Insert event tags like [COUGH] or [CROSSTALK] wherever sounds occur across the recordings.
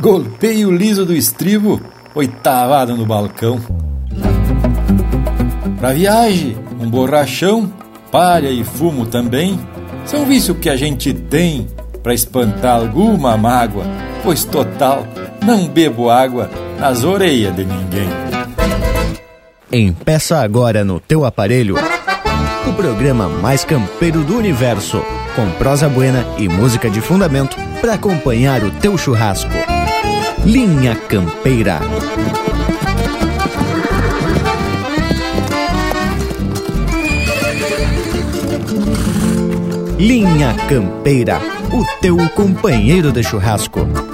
golpeio liso do estribo, oitavado no balcão. Pra viagem, um borrachão, palha e fumo também, são vício que a gente tem para espantar alguma mágoa, pois total, não bebo água nas orelhas de ninguém. Empeça agora no teu aparelho o programa mais campeiro do universo, com prosa buena e música de fundamento para acompanhar o teu churrasco. Linha Campeira. Linha Campeira, o teu companheiro de churrasco.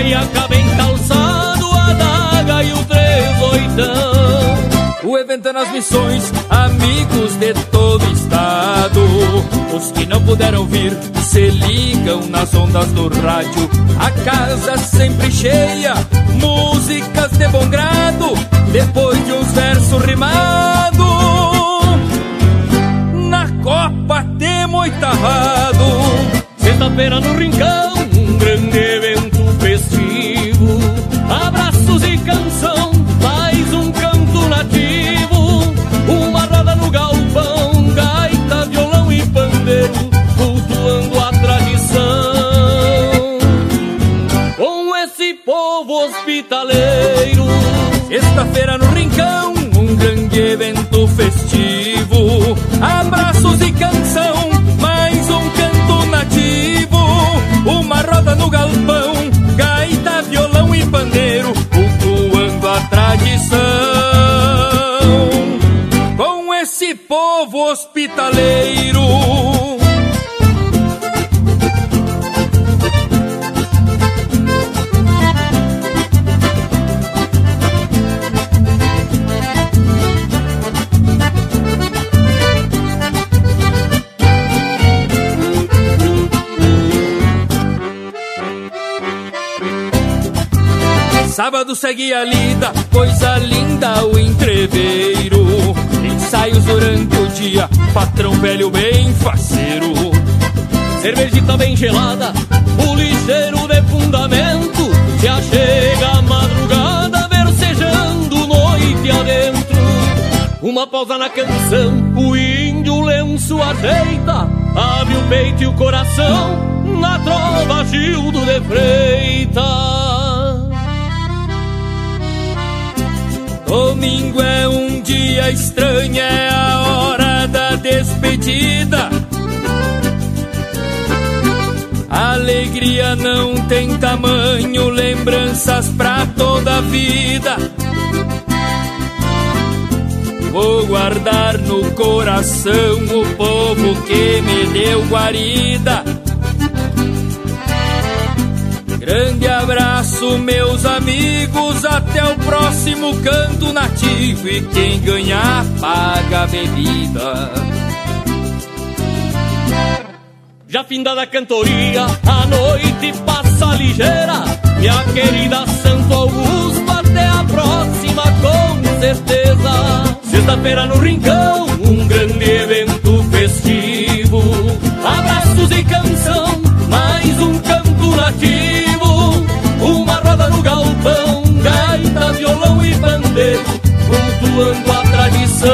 Guaiaca calçado, a daga e o três oitão. O evento é nas missões, amigos de todo estado. Os que não puderam vir se ligam nas ondas do rádio. A casa sempre cheia, músicas de bom grado. Depois de uns versos rimados, na Copa temos oitavado. Sexta-feira no Rincão, hospitaleiro. Sábado segue a lida, coisa linda o entreveiro. Ensaios durante o dia, patrão velho bem faceiro. Cervejita bem gelada, o ligeiro de fundamento. Se achega a madrugada, versejando noite adentro. Uma pausa na canção, o índio lenço ajeita. Abre o peito e o coração, na trova Gildo de Freitas. Domingo é um dia estranho, é a hora da despedida. Alegria não tem tamanho, lembranças pra toda a vida. Vou guardar no coração o povo que me deu guarida. Grande abraço, meus amigos. Até o próximo canto nativo. E quem ganhar, paga a bebida. Já findada a cantoria, a noite passa ligeira. Minha querida Santo Augusto, até a próxima, com certeza. Sexta-feira no Rincão, um grande evento festivo. Abraços e canção, mais um canto nativo. Roda no galpão, gaita, violão e pandeiro, cultuando a tradição.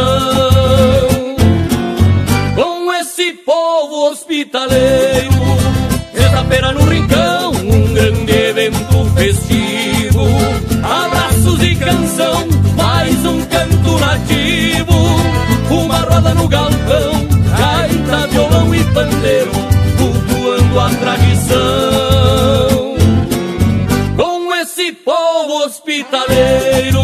Com esse povo hospitaleiro, sexta-feira no Rincão, um grande evento festivo. Abraços e canção, mais um canto nativo. Uma roda no galpão, gaita, violão e pandeiro, cultuando a tradição. hospitaleiro.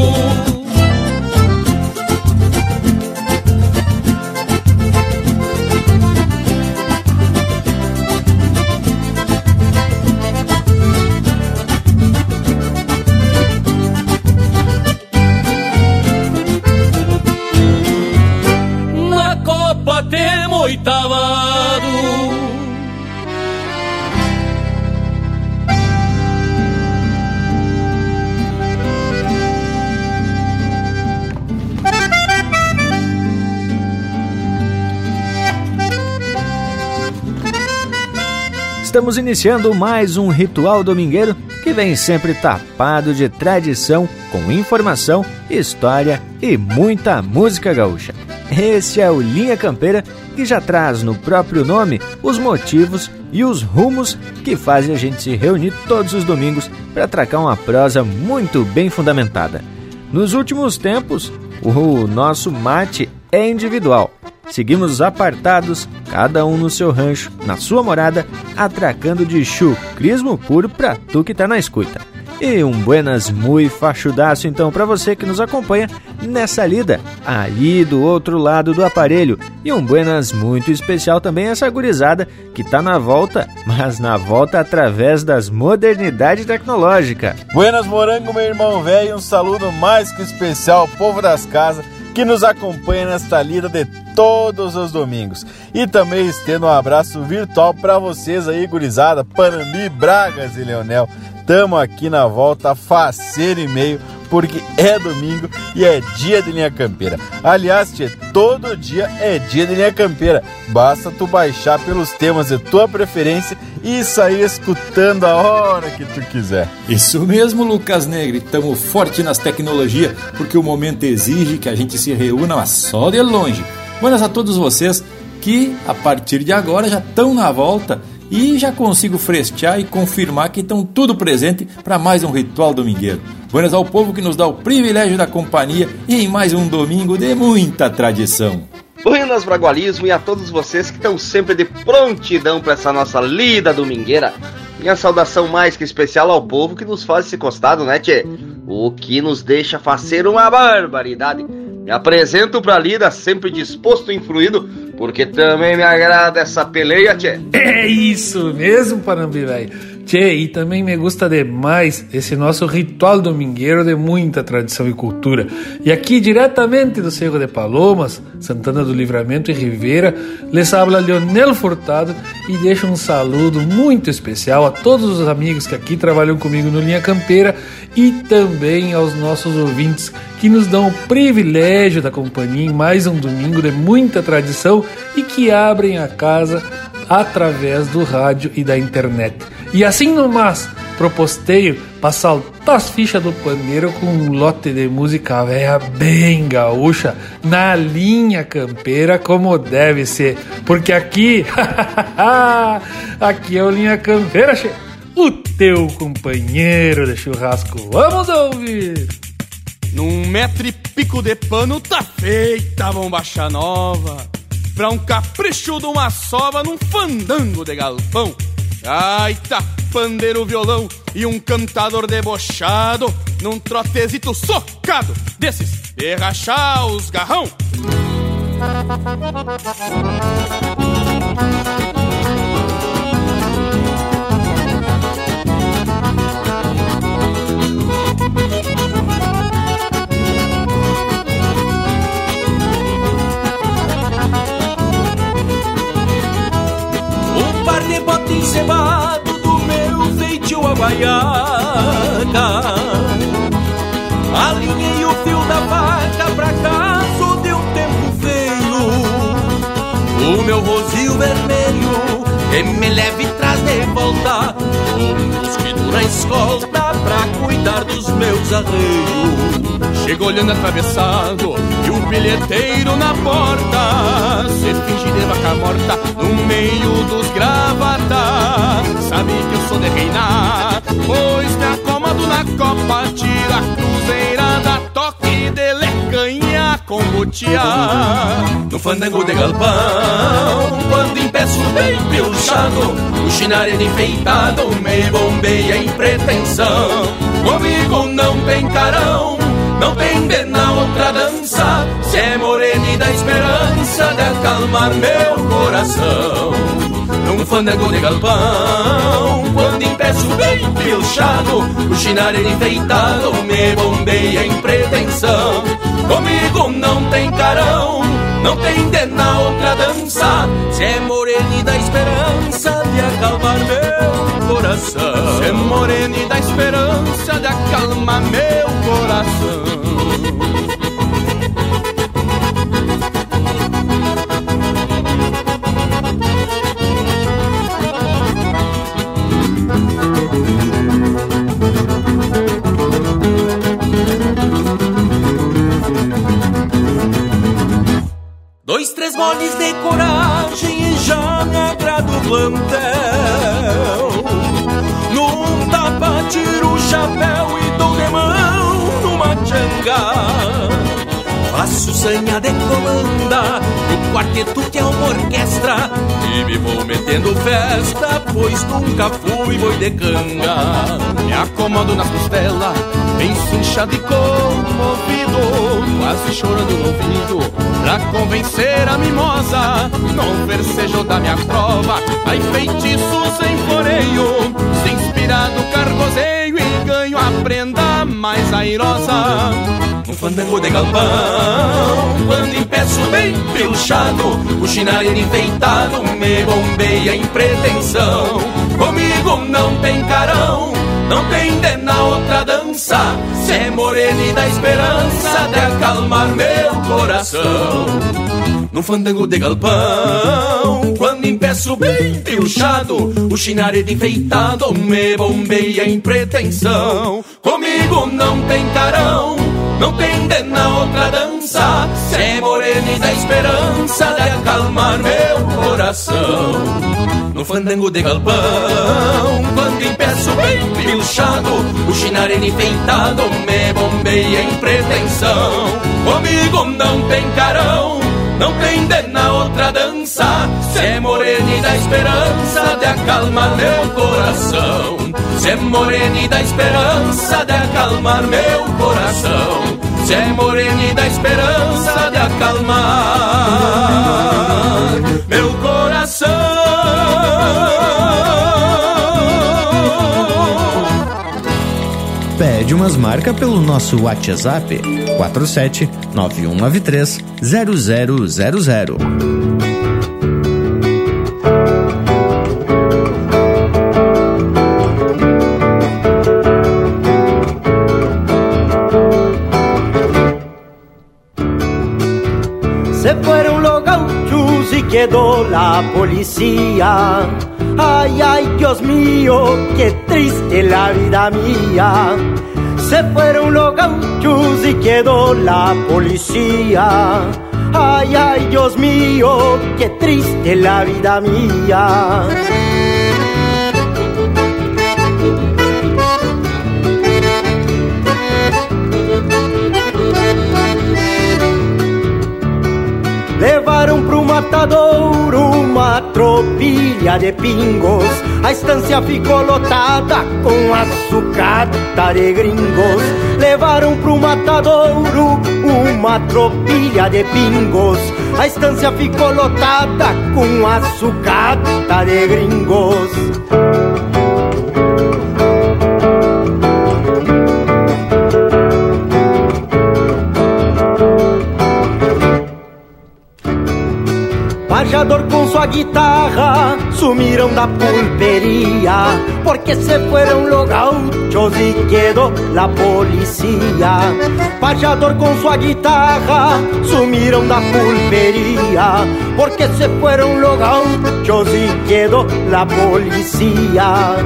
Na Copa temos oitava. Estamos iniciando mais um ritual domingueiro que vem sempre tapado de tradição, com informação, história e muita música gaúcha. Esse é o Linha Campeira que já traz no próprio nome os motivos e os rumos que fazem a gente se reunir todos os domingos para tracar uma prosa muito bem fundamentada. Nos últimos tempos, o nosso mate é individual Seguimos apartados, cada um no seu rancho, na sua morada, atracando de chucrismo puro pra tu que tá na escuta. E um buenas muito fachudaço então para você que nos acompanha nessa lida, ali do outro lado do aparelho. E um buenas muito especial também essa gurizada que tá na volta, mas na volta através das modernidade tecnológica. Buenas morango, meu irmão velho, um saludo mais que especial, povo das casas que nos acompanha nesta lida de todos os domingos. E também estendo um abraço virtual para vocês aí, gurizada, Panambi, Bragas e Leonel. Tamo aqui na volta, faceiro e meio, porque é domingo e é dia de linha campeira. Aliás, tchê, todo dia é dia de linha campeira. Basta tu baixar pelos temas de tua preferência e sair escutando a hora que tu quiser. Isso mesmo, Lucas Negre. Tamo forte nas tecnologias, porque o momento exige que a gente se reúna, só de longe. Buenas a todos vocês que a partir de agora já estão na volta e já consigo frestear e confirmar que estão tudo presente para mais um ritual domingueiro. Buenas ao povo que nos dá o privilégio da companhia e em mais um domingo de muita tradição. Buenas Bragualismo e a todos vocês que estão sempre de prontidão para essa nossa lida domingueira. Minha saudação mais que especial ao povo que nos faz esse costado, né, tchê? O que nos deixa fazer uma barbaridade. Me apresento pra lida sempre disposto e influído porque também me agrada essa peleia, tchê. É isso mesmo, Panambi, velho. E também me gusta demais esse nosso ritual domingueiro de muita tradição e cultura. E aqui, diretamente do Cerro de Palomas, Santana do Livramento e Ribeira, les habla Leonel Furtado e deixo um saludo muito especial a todos os amigos que aqui trabalham comigo no Linha Campeira e também aos nossos ouvintes que nos dão o privilégio da companhia em mais um domingo de muita tradição e que abrem a casa através do rádio e da internet. E assim nomás, proposteio para saltar as fichas do pandeiro com um lote de música velha bem gaúcha, na linha campeira, como deve ser. Porque aqui, [LAUGHS] aqui é o Linha Campeira, che... o teu companheiro de churrasco. Vamos ouvir! Num metro e pico de pano tá feita a bombacha nova Pra um capricho de uma sova num fandango de galpão. Aita, pandeiro, violão e um cantador debochado Num trotezito socado desses de rachar os garrão Bota encebado do meu feitio havaiana Alinhei o fio da faca pra caso de um tempo feio. O meu rosil vermelho que me leve traz de volta Um mosquito na escolta pra cuidar dos meus arreios. Chega olhando atravessado e o bilheteiro na porta. Se finge de vaca morta no meio dos gravatas. Sabe que eu sou de reinar, pois me acomodo na copa Tira a cruzeirada, toque de lecanha com No fandango de galpão Quando impeço bem pilchado O chinarelho enfeitado Me bombeia em pretensão. Comigo não tem carão Não tem de na outra dança Se é morena e dá esperança De acalmar meu coração Num fandango de galpão Quando impeço bem pilchado O chinarelho enfeitado Me bombeia em pretensão Comigo não tem carão não tem de na outra dança. Se é morena da esperança de acalmar meu coração. Se é morena da esperança de acalmar meu coração. Três moles de coragem e já me agrada plantel. Num tapa tiro o chapéu e dou de mão numa tchanga. Faço sanha de comanda O quarteto que é uma orquestra. E me vou metendo festa Pois nunca fui boi de canga. Me acomodo nas costelas Bem cinchado e comovido Quase chorando no ouvido Pra convencer a mimosa No versejo da minha prova. Ai feitiços em floreio Se inspirar no cargozeio E ganho a prenda mais airosa fandango de galpão. Quando impeço bem pilchado O chinalho enfeitado me bombeia em pretensão. Comigo não tem carão não tem de na outra dança. Se é morena e da esperança De acalmar meu coração. Num fandango de galpão Quando impeço bem pilchado O chinarete enfeitado Me bombeia em pretensão. Comigo não tem carão não tem na outra dança. Se é morena e da esperança De acalmar meu coração. No fandango de galpão Quando impeço bem pilchado O chinarene enfeitado Me bombeia em pretensão. Comigo não tem carão não tem na outra dança. Se é morena e da esperança De acalmar meu coração. Se é morena e da esperança De acalmar meu coração. Se é morena e da esperança De acalmar meu coração Pede umas marcas pelo nosso WhatsApp 47 9193 0000. Se fueron los gauchos y quedó la policía. Ay, ay, Dios mío, qué triste la vida mía. Se fueron los gauchos y quedó la policía. Ay, ay, Dios mío, qué triste la vida mía. Levaram pro matadouro uma tropilha de pingos. A estância ficou lotada com a sucata de gringos. Levaram pro matadouro uma tropilha de pingos. A estância ficou lotada com a sucata de gringos. Pajador com sua guitarra sumiram da pulpería porque se fueron los gauchos y quedó la policía. Pajador con su guitarra sumiram da pulpería porque se fueron los gauchos y quedó la policía.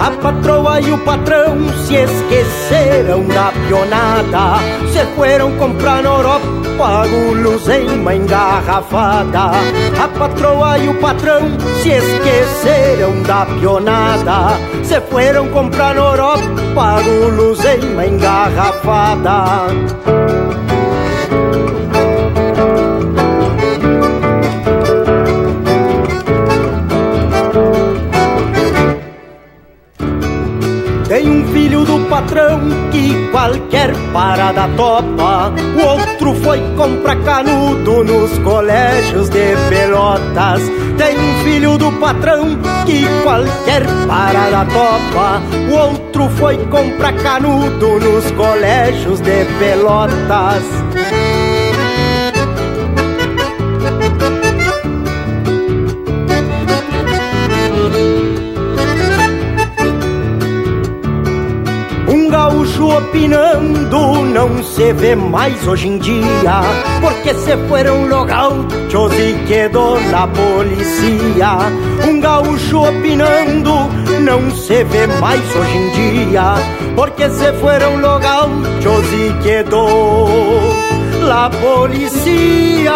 A patroa e o patrão se esqueceram da pionada. Se foram comprar na Europa guloseima engarrafada. A patroa e o patrão se esqueceram da pionada. Se foram comprar na Europa guloseima engarrafada patrão que qualquer parada topa. O outro foi comprar canudo nos colégios de pelotas. Tem um filho do patrão que qualquer parada topa. O outro foi comprar canudo nos colégios de pelotas. Opinando não se vê mais hoje em dia, porque se fueron los gauchos e quedou na polícia. Um gaúcho opinando não se vê mais hoje em dia, porque se fueron los gauchos e quedou la polícia.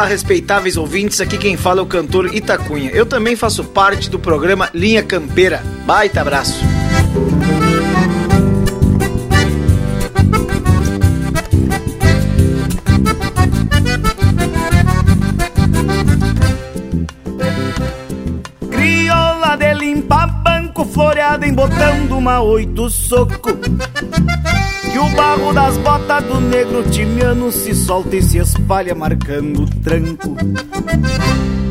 Olá, respeitáveis ouvintes, aqui quem fala é o cantor Itacunha. Eu também faço parte do programa Linha Campeira. Baita abraço! Crioula de limpar banco floreada em botão de uma oito soco que o barro das botas do negro timiano se solta e se espalha marcando o tranco.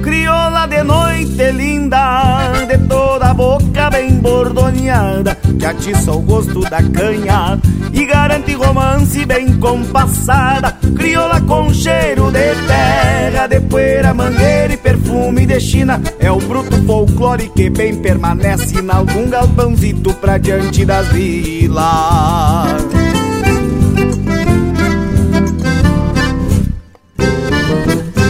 Crioula de noite linda, de toda a boca bem bordoneada, que atiça o gosto da canha e garante romance bem compassada. Crioula com cheiro de terra, de poeira, mangueira e perfume de China. É o bruto folclore que bem permanece em algum galpãozito pra diante das vilas.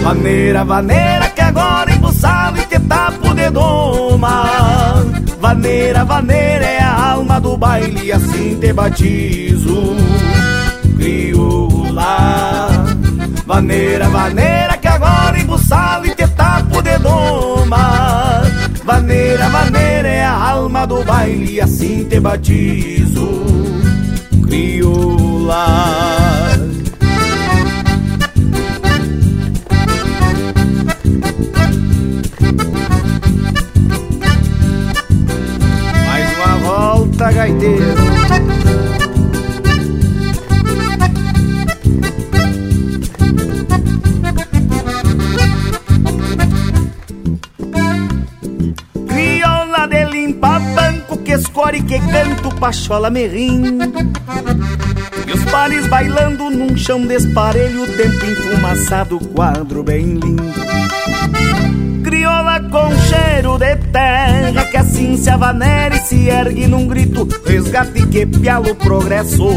Vaneira, vaneira que agora embuçado e tapo de doma Vaneira, vaneira é a alma do baile assim te batizo. Crioula Vaneira, vaneira que agora embuçado e te tapo de doma Vaneira, vaneira é a alma do baile assim te batizo. Crioula que canto pachola me rindo E os pares bailando num chão desparelho Tempo enfumaçado, quadro bem lindo. Crioula com cheiro de terra Que assim se avanera e se ergue num grito. Resgate que pialo progresso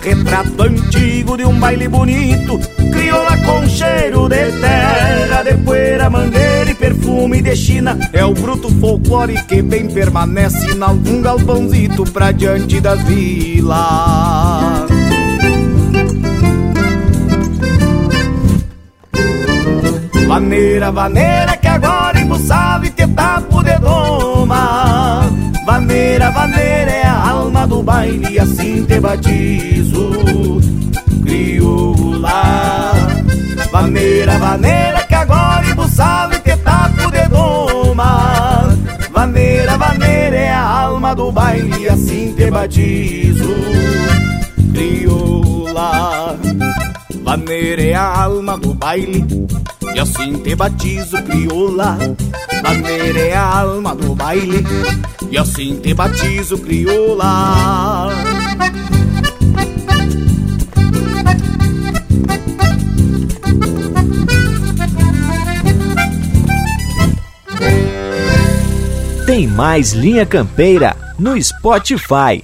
Retrato antigo de um baile bonito. Crioula com cheiro de terra De poeira, mangueira perfume de China. É o bruto folclore que bem permanece Em algum galpãozito pra diante das vilas. Vaneira, vaneira que agora embuçava e te tapo de doma. Vaneira, vaneira é a alma do baile e assim te batizo. Crioula. Vaneira, vaneira que agora embuçava do baile assim te batizo. Crioula Vaneira é a alma do baile e assim te batizo, crioula. Maneira é a alma do baile E assim te batizo, crioula. Tem mais Linha Campeira no Spotify.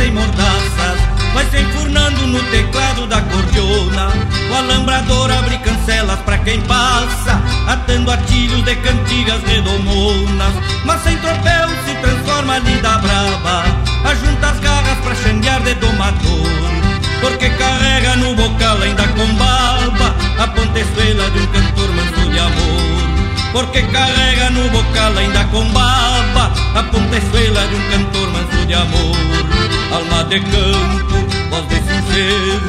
sem enfurnando no teclado da cordiona. O alambrador abre cancela de cantigas redomonas. Mas sem tropel se transforma lida brava Ajunta as garras pra xanguear de domador. Porque carrega no bocal ainda com barba A pontezuela de um cantor manso de amor. Porque carrega no bocal ainda com barba A pontezuela de um cantor manso de amor. Alma de campo, voz de sincero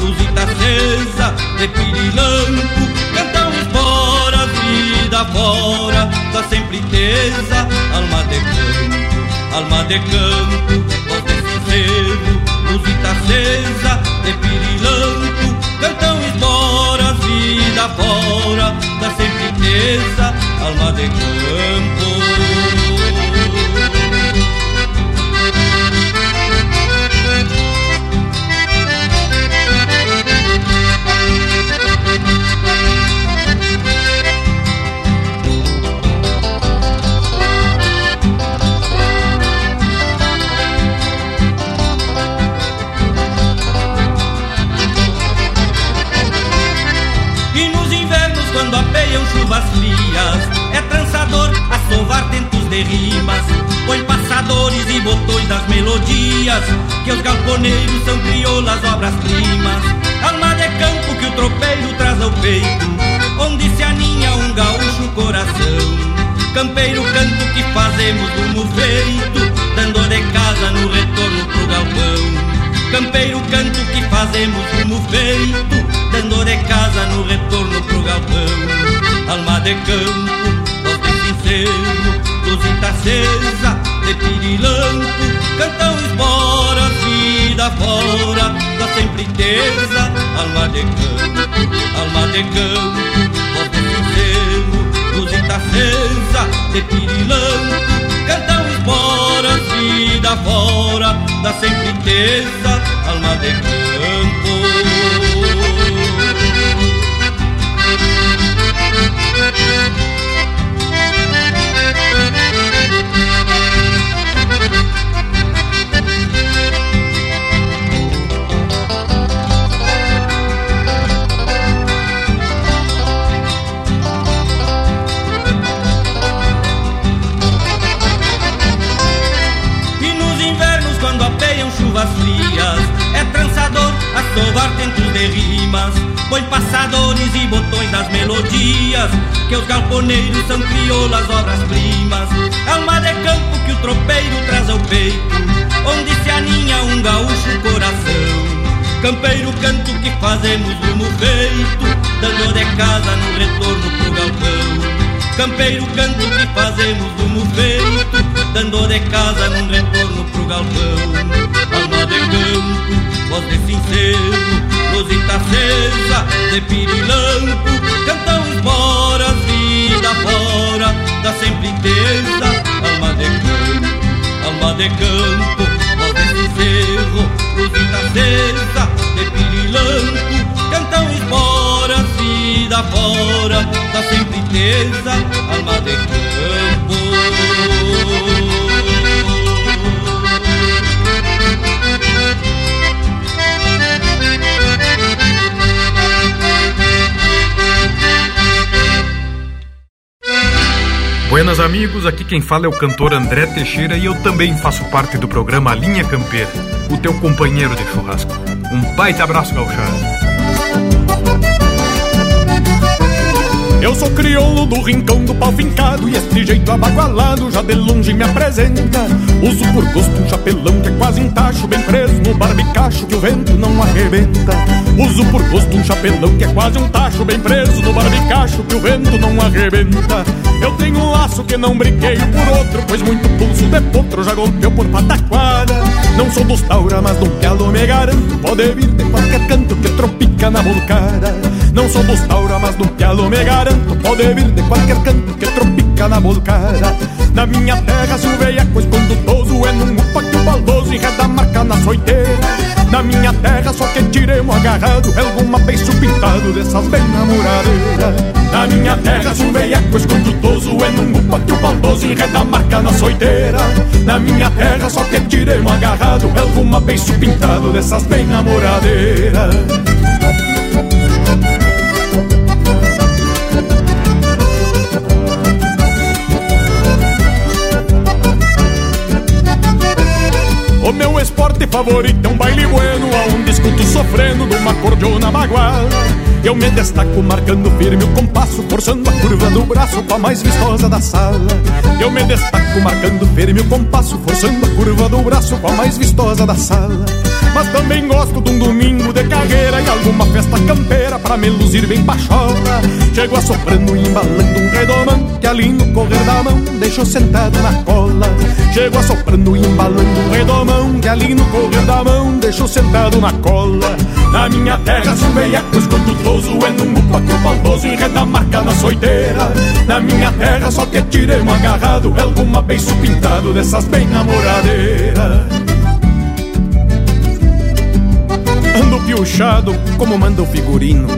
Luzita acesa de pirilampo Cantam esporas, vida fora Da sempre tesa, alma de campo Alma de campo, voz de sincero Luzita acesa de pirilampo Cantam esporas, vida fora Da sempre tesa, alma de campo É trançador a sovar tentos de rimas Põe passadores e botões das melodias Que os galponeiros são crioulas obras-primas Alma de campo que o tropeiro traz ao peito Onde se aninha um gaúcho coração. Campeiro canto que fazemos rumo feito Dando de casa no retorno pro galpão. Campeiro canto que fazemos rumo feito Dando de casa no retorno pro galpão Alma de campo, voz de sincero Luzita acesa de pirilampo Cantam esporas, vida fora Da sempre tesa Alma de campo, alma de campo Voz de sincero Luzita acesa de pirilampo Cantam esporas, vida fora Da sempre tesa Alma de campo de rimas Põe passadores e botões das melodias Que os galponeiros são crioulas obras-primas Alma de campo que o tropeiro traz ao peito Onde se aninha um gaúcho coração. Campeiro canto que fazemos rumo feito Dando de casa no retorno pro galpão. Campeiro canto que fazemos rumo feito Dando de casa num retorno pro galpão. Alma de campo, voz de sincero Luzita acesa de pirilampo Cantam esporas, vida fora Da sempre tesa Alma de campo, alma de campo Voz de sincero, luzita acesa de pirilampo Cantam esporas, vida fora Da sempre tesa Alma de campo Buenas amigos, aqui quem fala é o cantor André Teixeira e eu também faço parte do programa Linha Campeira, o teu companheiro de churrasco. Um baita abraço, gauchado. Eu sou crioulo do rincão do pau fincado E este jeito abagualado já de longe me apresenta. Uso por gosto um chapelão que é quase um tacho Bem preso no barbicacho que o vento não arrebenta. Uso por gosto um chapelão que é quase um tacho Bem preso no barbicacho que o vento não arrebenta. Eu tenho um laço que não brinqueio por outro Pois muito pulso de potro já golpeou por pataquada. Não sou dos taura, mas do galo me garanto Pode vir de qualquer canto que tropica na volcada Não sou taura, mas do galo me garanto. Pode vir de qualquer canto que tropica na volcada Na minha terra se o veiaco escondutoso É num upa que o baldoso enreda a marca na soiteira. Na minha terra só que tiremos agarrado É alguma beiço pintado dessas bem namoradeiras Na minha terra se o veiaco escondutoso É num upa que o baldoso enreda a marca na soiteira. Na minha terra só que tiremos agarrado É alguma beiço pintado dessas bem namoradeiras favorito é um baile bueno Aonde escuto sofrendo numa cordiona magoada. Eu me destaco marcando firme o compasso Forçando a curva do braço pra mais vistosa da sala. Eu me destaco marcando firme o compasso Forçando a curva do braço pra mais vistosa da sala. Mas também gosto de um domingo de carreira E alguma festa campeira pra me luzir bem pachola Chego assoprando e embalando um redomão Que ali no correr da mão deixo sentado na cola. Chego assoprando e embalando um redomão Que ali no correr da mão deixo sentado na cola. Na minha terra são veiacos quando gostoso é num upa que o baldoso enreda a marca na soiteira. Na minha terra só que tirei um agarrado Alguma beiço pintado dessas bem namoradeiras Ando piochado como manda o figurino.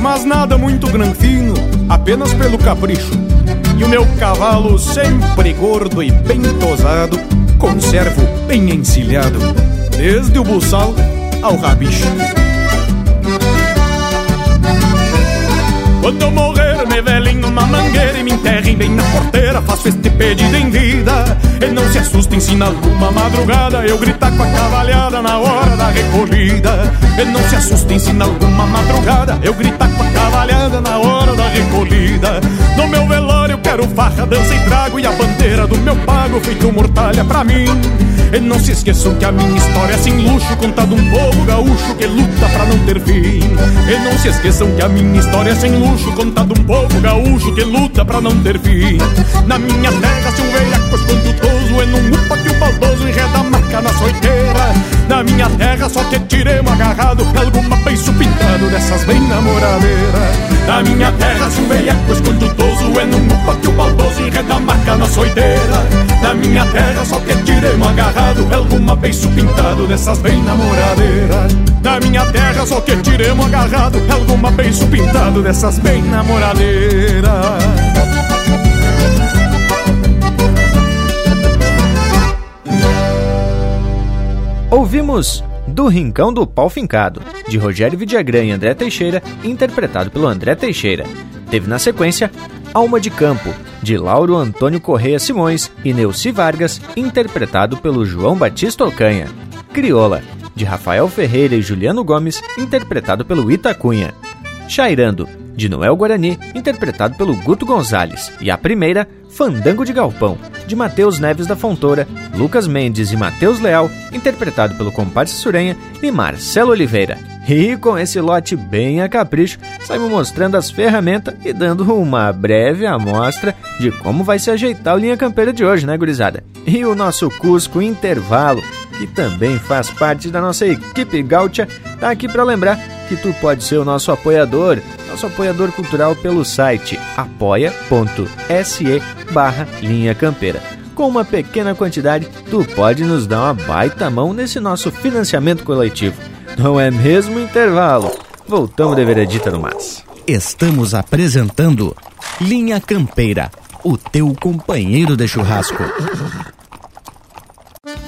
Mas nada muito granfino, apenas pelo capricho. E o meu cavalo sempre gordo e bem tosado Conservo bem encilhado Desde o buçal ao rabicho. Quando eu morrer, me velem numa mangueira e me enterrem bem na porteira. Faço este pedido em vida. E não se assustem se na alguma madrugada eu gritar com a cavalhada na hora da recolhida. E não se assustem se na alguma madrugada eu gritar com a cavalhada na hora da recolhida. No meu velório quero farra, dança e trago e a bandeira do meu pago feito mortalha pra mim. E não se esqueçam que a minha história é sem luxo, contada um povo gaúcho que luta pra não ter fim. E não se esqueçam que a minha história é sem luxo, contada um povo gaúcho que luta pra não ter fim. Na minha terra, se um veiaco é num upa que o baldoso enreda a marca na soiteira. Na minha terra, só que tiremos agarrado, alguma beiço pintado dessas bem namoradeiras. Na minha terra, se um veiaco é num upa que o baldoso enreda a marca na soiteira. Na minha terra, só que tiremos agarrado é alguma beiço pintado dessas bem namoradeiras Na minha terra só que tiremos agarrado é alguma beiço pintado dessas bem namoradeiras Ouvimos Do Rincão do Pau Fincado, de Rogério Vidagrã e André Teixeira, interpretado pelo André Teixeira. Teve na sequência Alma de Campo, de Lauro Antônio Correia Simões e Neuci Vargas, interpretado pelo João Batista Ocanha. Crioula, de Rafael Ferreira e Juliano Gomes, interpretado pelo Itacunha. Chairando, de Noel Guarani, interpretado pelo Guto Gonzalez. E a primeira, Fandango de Galpão, de Matheus Neves da Fontoura, Lucas Mendes e Matheus Leal, interpretado pelo Comparsa Surenha e Marcelo Oliveira. E com esse lote bem a capricho, saímos mostrando as ferramentas e dando uma breve amostra de como vai se ajeitar o Linha Campeira de hoje, né, gurizada? E o nosso Cusco Intervalo, que também faz parte da nossa equipe gaúcha, tá aqui para lembrar que tu pode ser o nosso apoiador, nosso apoiador cultural pelo site apoia.se barra Linha Campeira. Com uma pequena quantidade, tu pode nos dar uma baita mão nesse nosso financiamento coletivo. Não é mesmo intervalo? Voltamos de veredita no mas. Estamos apresentando Linha Campeira, o teu companheiro de churrasco.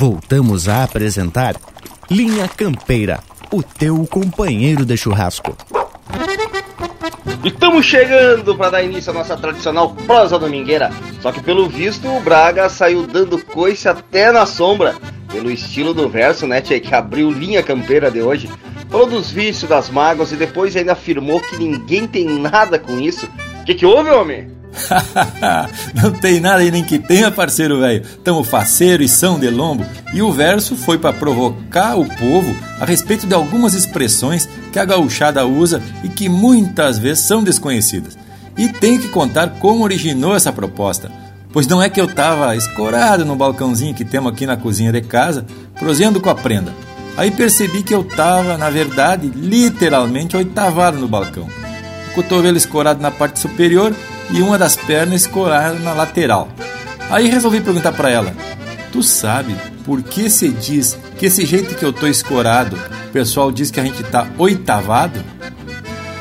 Voltamos a apresentar Linha Campeira, o teu companheiro de churrasco. E estamos chegando para dar início à nossa tradicional prosa domingueira. Só que pelo visto o Braga saiu dando coice até na sombra. Pelo estilo do verso, né, tchê, que abriu linha campeira de hoje. Falou dos vícios, das mágoas e depois ainda afirmou que ninguém tem nada com isso. O que, que houve, homem? [LAUGHS] não tem nada aí nem que tenha, parceiro velho. Tamo faceiro e são de lombo. E o verso foi para provocar o povo a respeito de algumas expressões que a gauchada usa e que muitas vezes são desconhecidas. E tenho que contar como originou essa proposta. Pois não é que eu tava escorado no balcãozinho que temos aqui na cozinha de casa, proseando com a prenda. Aí percebi que eu tava, na verdade, literalmente oitavado no balcão. O cotovelo escorado na parte superior e uma das pernas escorada na lateral. Aí resolvi perguntar para ela: Tu sabe por que se diz que esse jeito que eu tô escorado o pessoal diz que a gente tá oitavado?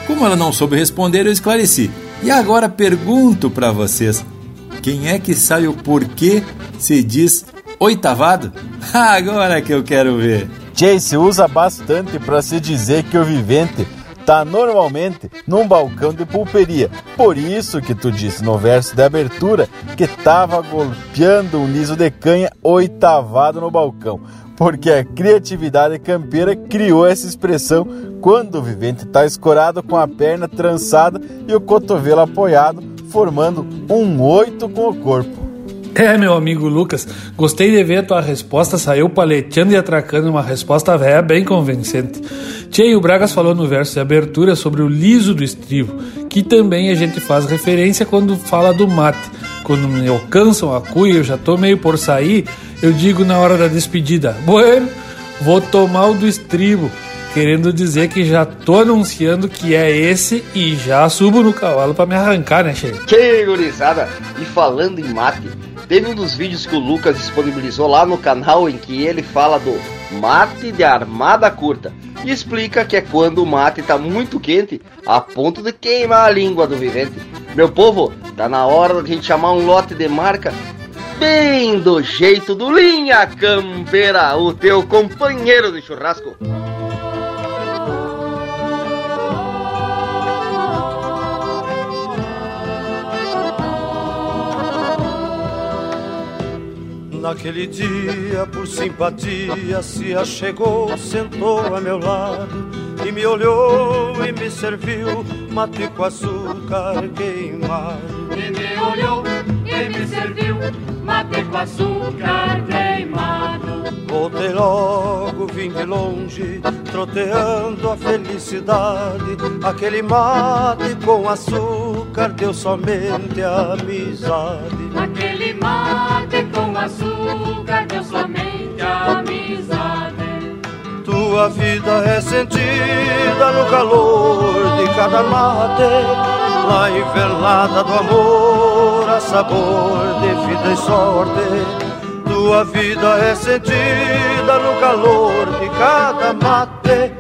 Como ela não soube responder, eu esclareci. E agora pergunto para vocês: quem é que sabe o porquê se diz oitavado? [LAUGHS] Agora que eu quero ver. Chase usa bastante para se dizer que o vivente tá normalmente num balcão de pulperia. Por isso que tu disse no verso de abertura que tava golpeando um liso de canha oitavado no balcão. Porque a criatividade campeira criou essa expressão quando o vivente está escorado com a perna trançada e o cotovelo apoiado, formando um oito com o corpo. É, meu amigo Lucas, gostei de ver a tua resposta, saiu paleteando e atracando uma resposta velha bem convincente. Tchê, o Bragas falou no verso de abertura sobre o liso do estribo, que também a gente faz referência quando fala do mate. Quando me alcançam a cuia, eu já tô meio por sair, eu digo na hora da despedida, bueno, vou tomar o do estribo, querendo dizer que já tô anunciando que é esse e já subo no cavalo para me arrancar, né, Che? Que gurizada! E falando em mate, teve um dos vídeos que o Lucas disponibilizou lá no canal em que ele fala do mate de armada curta e explica que é quando o mate está muito quente a ponto de queimar a língua do vivente. Meu povo, tá na hora de a gente chamar um lote de marca bem do jeito do Linha Campeira, o teu companheiro de churrasco. Naquele dia, por simpatia, se achegou, sentou a meu lado e me olhou e me serviu mate com açúcar queimado. E me olhou e me serviu mate com açúcar queimado. Voltei logo, vim de longe, troteando a felicidade. Aquele mate com açúcar deu somente amizade. Aquele mate com açúcar deu somente amizade. Tua vida é sentida no calor de cada mate. Na invernada do amor, a sabor de vida e sorte. Tua vida é sentida no calor de cada mate.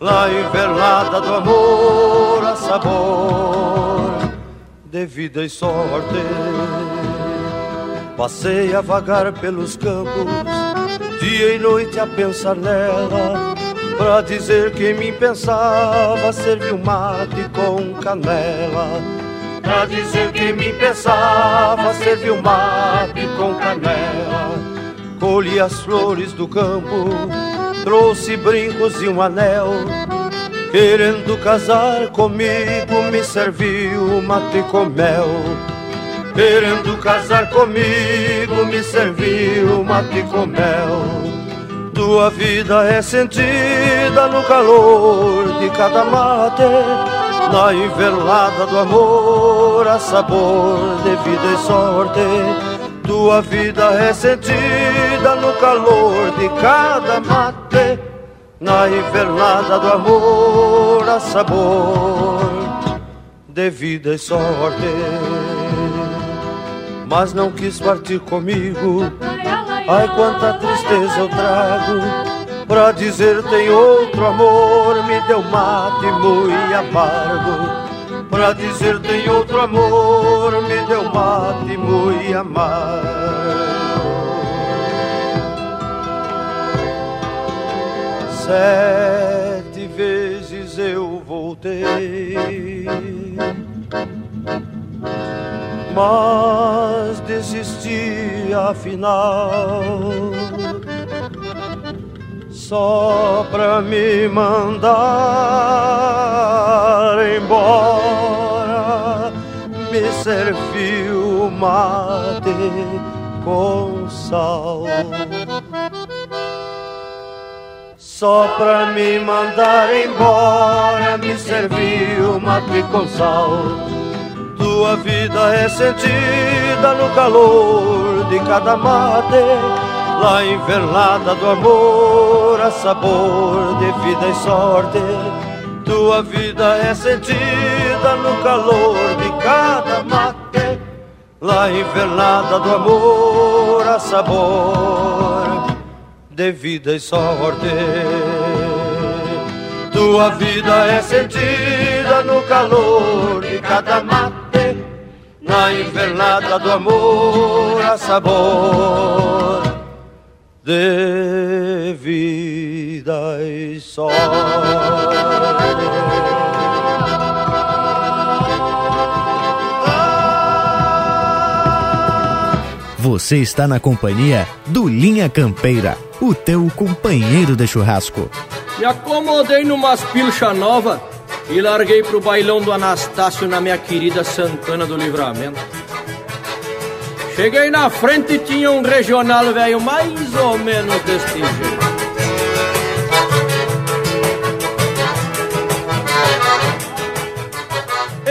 Na invernada do amor, a sabor de vida e sorte. Passei a vagar pelos campos, dia e noite a pensar nela. Pra dizer que me pensava, serviu mate com canela. Pra dizer que me pensava, serviu mate com canela. Colhi as flores do campo, trouxe brincos e um anel. Querendo casar comigo, me serviu mate com mel. Querendo casar comigo, me serviu mate com mel. Tua vida é sentida no calor de cada mate, na invernada do amor, a sabor de vida e sorte. Tua vida é sentida no calor de cada mate, na invernada do amor, a sabor de vida e sorte. Mas não quis partir comigo. Ai, quanta tristeza eu trago Pra dizer tem outro amor. Me deu mate muito amargo Pra dizer tem outro amor. Me deu mate muito amargo. Sete vezes eu voltei mas desisti afinal. Só pra me mandar embora, me serviu mate com sal. Só pra me mandar embora, me serviu mate com sal. Tua vida é sentida no calor de cada mate, lá invernada do amor, a sabor de vida e sorte. Tua vida é sentida no calor de cada mate, lá invernada do amor, a sabor de vida e sorte. Tua vida é sentida no calor de cada mate, na invernada do amor a sabor de vida e sol. Você está na companhia do Linha Campeira, o teu companheiro de churrasco. Me acomodei numas pilcha nova e larguei pro bailão do Anastácio na minha querida Santana do Livramento. Cheguei na frente e tinha um regional velho mais ou menos deste jeito.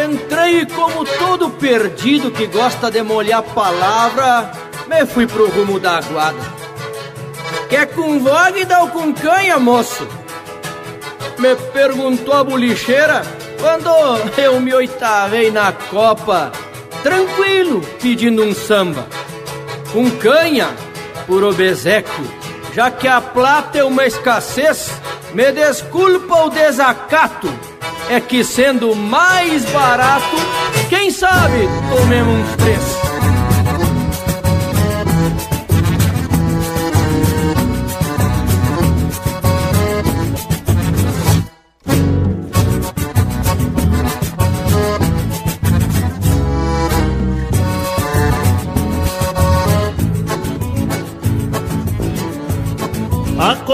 Entrei e como todo perdido que gosta de molhar palavra, me fui pro rumo da aguada. Quer com vogue ou com canha, moço? Me perguntou a bolicheira quando eu me oitavei na copa, tranquilo, pedindo um samba. Com canha, por obeséquio, já que a plata é uma escassez, me desculpa o desacato, é que sendo mais barato, quem sabe tomemos uns três.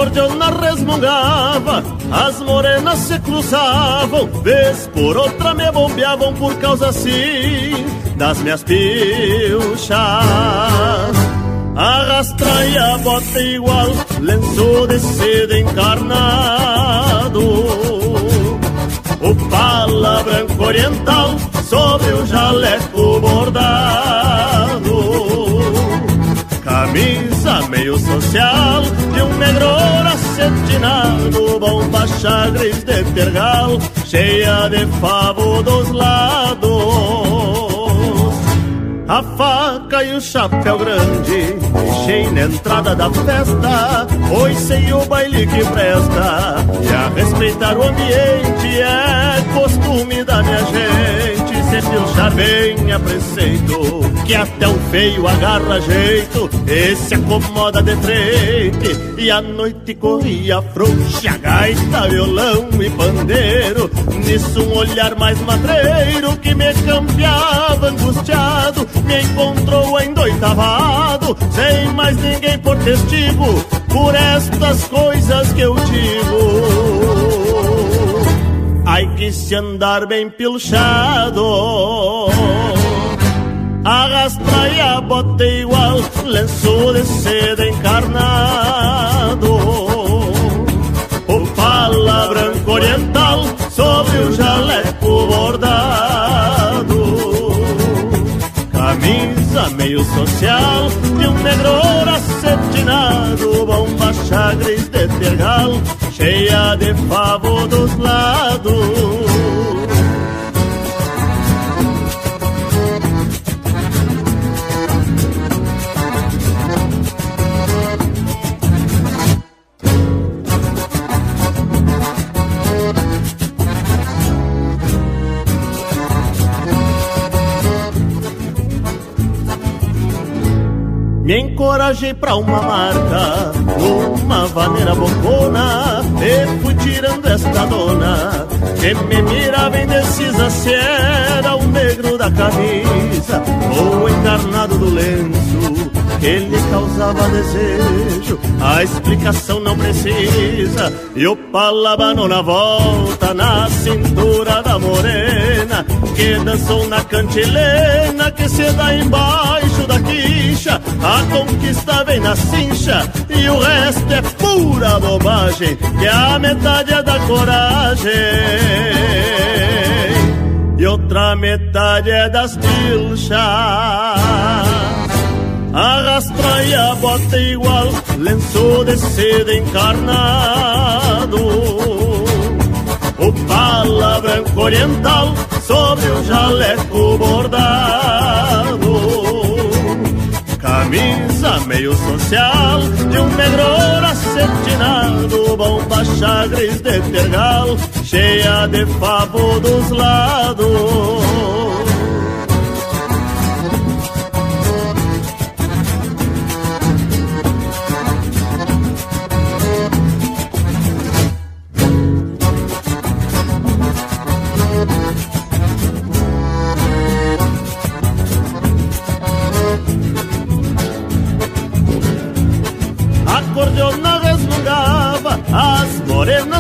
Acordeona resmungava, as morenas se cruzavam, vez por outra me bombeavam por causa assim das minhas pilchas. Arrastra a bota igual, lenço de seda encarnado. O pala branco oriental sobre o jaleco bordado. Camisa meio social de um negro acetinado, bomba chagres de tergal, cheia de favo dos lados. A faca e o chapéu grande, deixei na entrada da festa, pois sei o baile que presta, e a respeitar o ambiente é costume da minha gente se pilchar bem a preceito Que até o feio agarra jeito E se acomoda de frente E a noite corria frouxa Gaita, violão e pandeiro Nisso um olhar mais madreiro Que me campeava angustiado Me encontrou endoitavado Sem mais ninguém por testigo Por estas coisas que eu digo Ai que se andar bem pilchado. Arrastra e a bota igual Lenço de seda encarnado. O pala branco oriental Sobre o jaleco bordado. Camisa meio social De um negro acetinado Bomba chagres de tergal cheia de favo dos lados. Me encorajei pra uma marca, numa vaneira bocona, e fui tirando esta dona, que me mirava indecisa se era o negro da camisa, ou o encarnado do lenço, que lhe causava desejo. A explicação não precisa, e o palabano na volta, na cintura da morena, que dançou na cantilena, que se dá embaixo da quicha, a conquista vem na cincha e o resto é pura bobagem, que a metade é da coragem e outra metade é das pilchas. Arrastra e a bota igual, lenço de seda encarnado. O pala branco oriental sobre o jaleco bordado camisa meio social de um negro acetinado, bomba chagres de tergal, cheia de favo dos lados.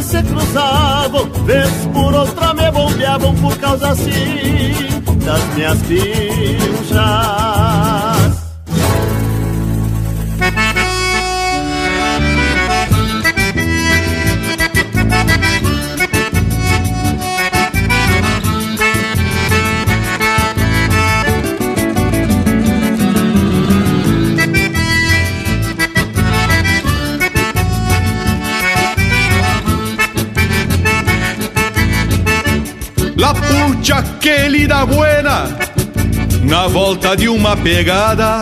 Se cruzavam, vez por outra me bombeavam por causa assim das minhas pilchas. Pucha que lida buena na volta de uma pegada.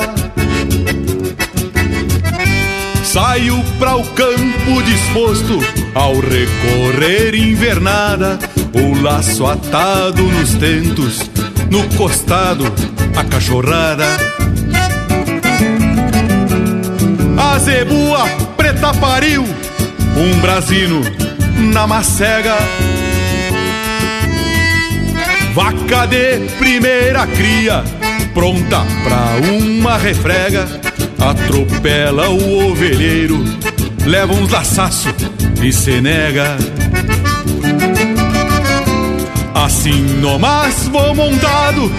Saio para o campo disposto ao recorrer invernada, o laço atado nos tentos, no costado a cachorrada. A zebua preta pariu, um brasino na macega Vaca de primeira cria, pronta pra uma refrega. Atropela o ovelheiro, leva uns laçaço e se nega. Assim nomás vou montado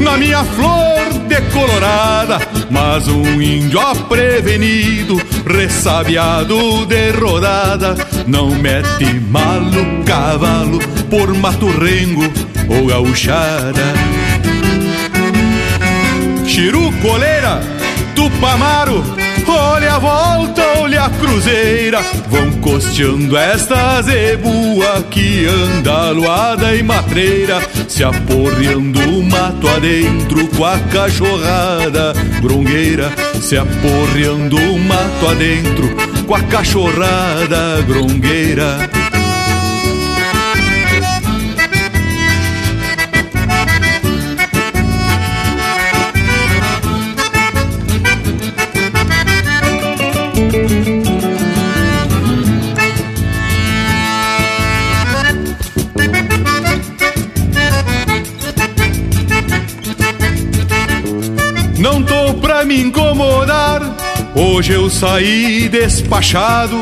na minha flor decolorada, mas um índio aprevenido, ressabiado de rodada, não mete malo cavalo por mato rengo ou gauchada. Chiru coleira, tupamaro, olha a volta, olha a cruzeira, vão costeando esta zebua que anda aluada e matreira, se aporreando o mato adentro com a cachorrada grongueira, se aporreando o mato adentro com a cachorrada grongueira. Hoje eu saí despachado.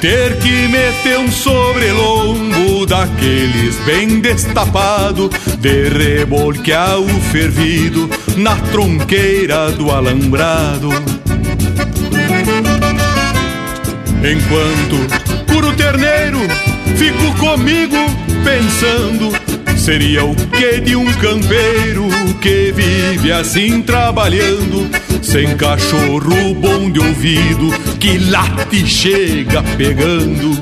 Ter que meter um sobrelombo daqueles bem destapado, de rebolquear o fervido na tronqueira do alambrado. Enquanto curo terneiro, fico comigo pensando Seria o que de um campeiro que vive assim trabalhando, sem cachorro bom de ouvido, que late chega pegando.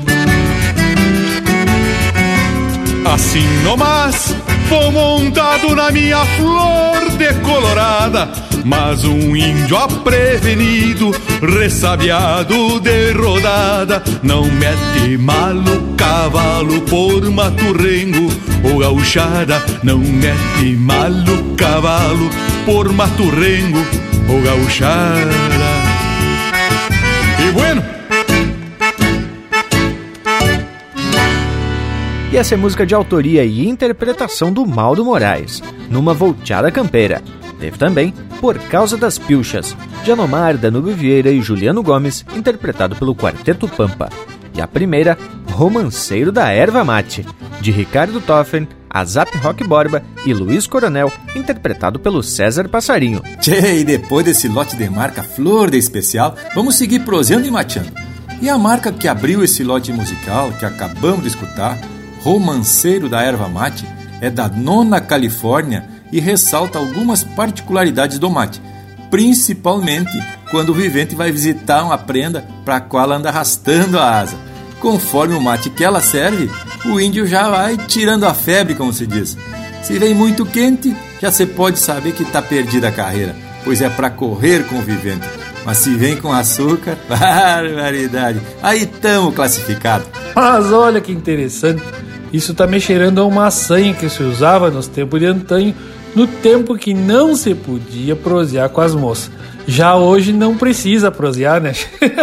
Assim nomás, vou montado na minha flor decolorada, mas um índio aprevenido, ressabiado de rodada, não mete malo cavalo por mato ou gauchada, não mete malo cavalo por mato rengo gauchada. E bueno, E essa é música de autoria e interpretação do Maldo Moraes, numa volteada campeira. Teve também Por Causa das Pilchas, de Anomar, Danúbio Vieira e Juliano Gomes, interpretado pelo Quarteto Pampa. E a primeira, Romanceiro da Erva Mate, de Ricardo Toffen, Azap Rock Borba e Luiz Coronel, interpretado pelo César Passarinho. Tchê, e depois desse lote de marca Flor de Especial, vamos seguir prosendo e mateando. E a marca que abriu esse lote musical que acabamos de escutar, Romanceiro da Erva Mate, é da Nona Califórnia e ressalta algumas particularidades do mate, principalmente quando o vivente vai visitar uma prenda para a qual anda arrastando a asa. Conforme o mate que ela serve, o índio já vai tirando a febre, como se diz. Se vem muito quente, já se pode saber que está perdida a carreira, pois é para correr com o vivente. Mas se vem com açúcar, [LAUGHS] barbaridade, aí tamo classificado. Mas olha que interessante, isso tá me cheirando a uma sanha que se usava nos tempos de antanho, no tempo que não se podia prosear com as moças. Já hoje não precisa prosear, né?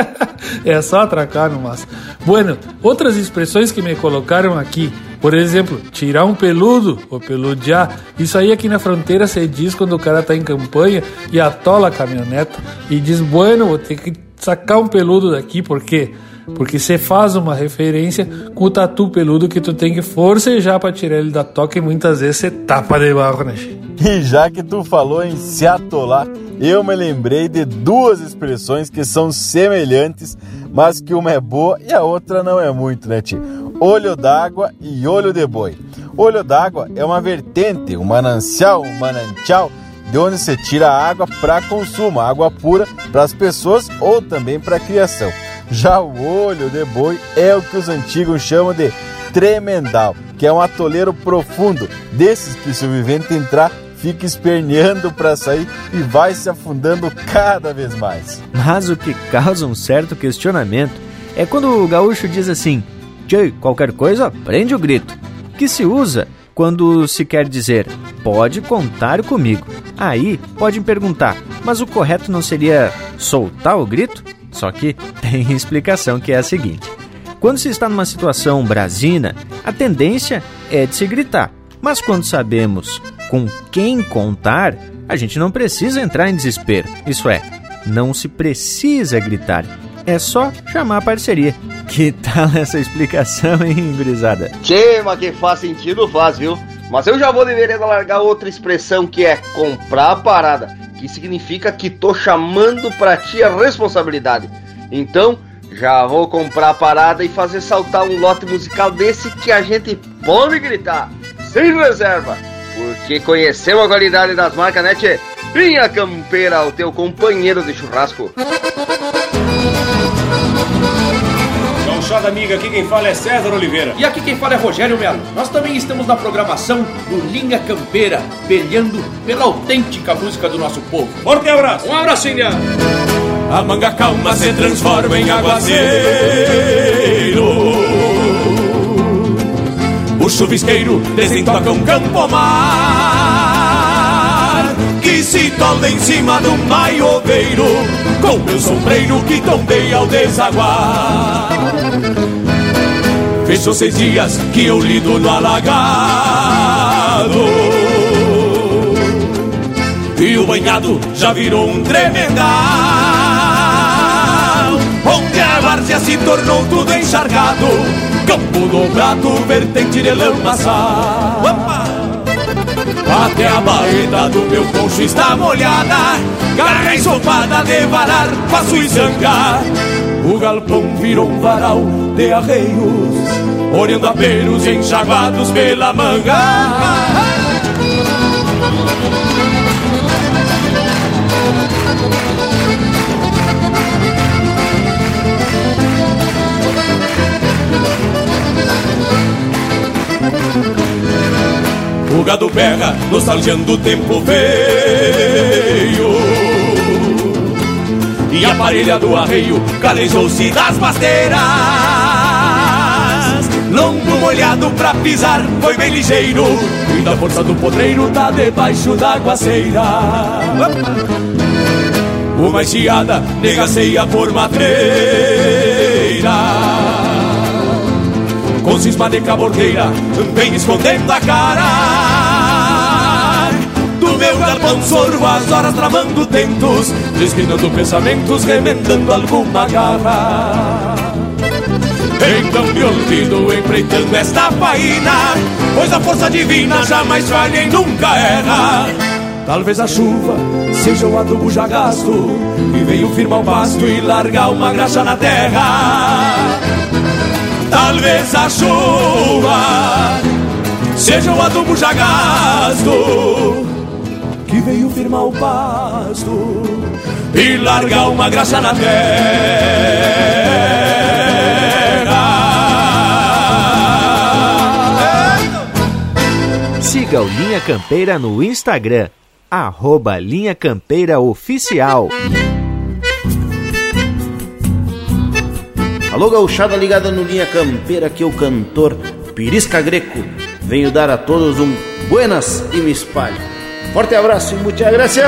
[LAUGHS] é só atracar no mas. Bueno, outras expressões que me colocaram aqui. Por exemplo, tirar um peludo ou peludear. Isso aí aqui na fronteira se diz quando o cara tá em campanha e atola a caminhoneta e diz, bueno, vou ter que sacar um peludo daqui, por quê? Porque você faz uma referência com o tatu peludo que tu tem que forcejar para tirar ele da toca e muitas vezes você tapa debaixo, né? E já que tu falou em se atolar, eu me lembrei de duas expressões que são semelhantes, mas que uma é boa e a outra não é muito, né, tio? Olho d'água e olho de boi. Olho d'água é uma vertente, um manancial, um manancial de onde se tira água para consumo, água pura para as pessoas ou também para criação. Já o olho de boi é o que os antigos chamam de tremendal, que é um atoleiro profundo, desses que se o vivente entrar fica esperneando para sair e vai se afundando cada vez mais. Mas o que causa um certo questionamento é quando o gaúcho diz assim: Tchê, qualquer coisa, prende o grito, que se usa quando se quer dizer pode contar comigo. Aí podem perguntar, mas o correto não seria soltar o grito? Só que tem [LAUGHS] explicação que é a seguinte: quando se está numa situação brasina, a tendência é de se gritar, mas quando sabemos com quem contar, a gente não precisa entrar em desespero. Isso é, não se precisa gritar. É só chamar a parceria. [LAUGHS] Que tal essa explicação, hein, gurizada? Tchê, mas que faz sentido, faz, viu? Mas eu já vou deveria largar outra expressão que é comprar a parada, que significa que tô chamando pra ti a responsabilidade. Então, já vou comprar a parada e fazer saltar um lote musical desse que a gente pode gritar, sem reserva. Porque conheceu a qualidade das marcas, né, tchê? Vinha Campeira, o teu companheiro de churrasco. Gauchada amiga, aqui quem fala é César Oliveira. E aqui quem fala é Rogério Melo. Nós também estamos na programação do Linha Campeira, peleando pela autêntica música do nosso povo. Forte abraço! Um abraço, India! A manga calma se transforma em aguaceiro O chuvisqueiro desentoca um campo mar Tolda em cima um maioveiro Com meu sombreiro que tombei ao desaguar. Fechou seis dias que eu lido no alagado. E o banhado já virou um tremendal Onde a várzea se tornou tudo encharcado Campo dobrado, vertente de lamaçal Até a baeta do meu poncho está molhada. Garra ensopada de varar, faço e zanga. O galpão virou um varal de arreios Olhando aperos enxaguados pela manga gado berra, nostalgiando tempo veio. E a parelha do arreio calejou-se das pasteiras Longo molhado pra pisar, foi bem ligeiro. E da força do potreiro tá debaixo da aguaceira Uma enxeada negaceia por matreira com cisma de cabordeira Vem escondendo a cara Meu galpão sorvo as horas tramando tentos Desquinando pensamentos, remendando alguma garra. Então me olvido empreitando esta faina Pois a força divina jamais falha e nunca erra. Talvez a chuva seja o adubo já gasto E veio firmar o pasto e largar uma graxa na terra. Talvez a chuva seja o adubo já gasto que veio firmar o pasto e largar uma graxa na terra. Siga o Linha Campeira no Instagram arroba Linha Campeira Oficial. Alô, gauchada ligada no Linha Campeira, que é o cantor Pirisca Greco. Venho dar a todos um buenas e me espalho. Forte abraço e muita graça.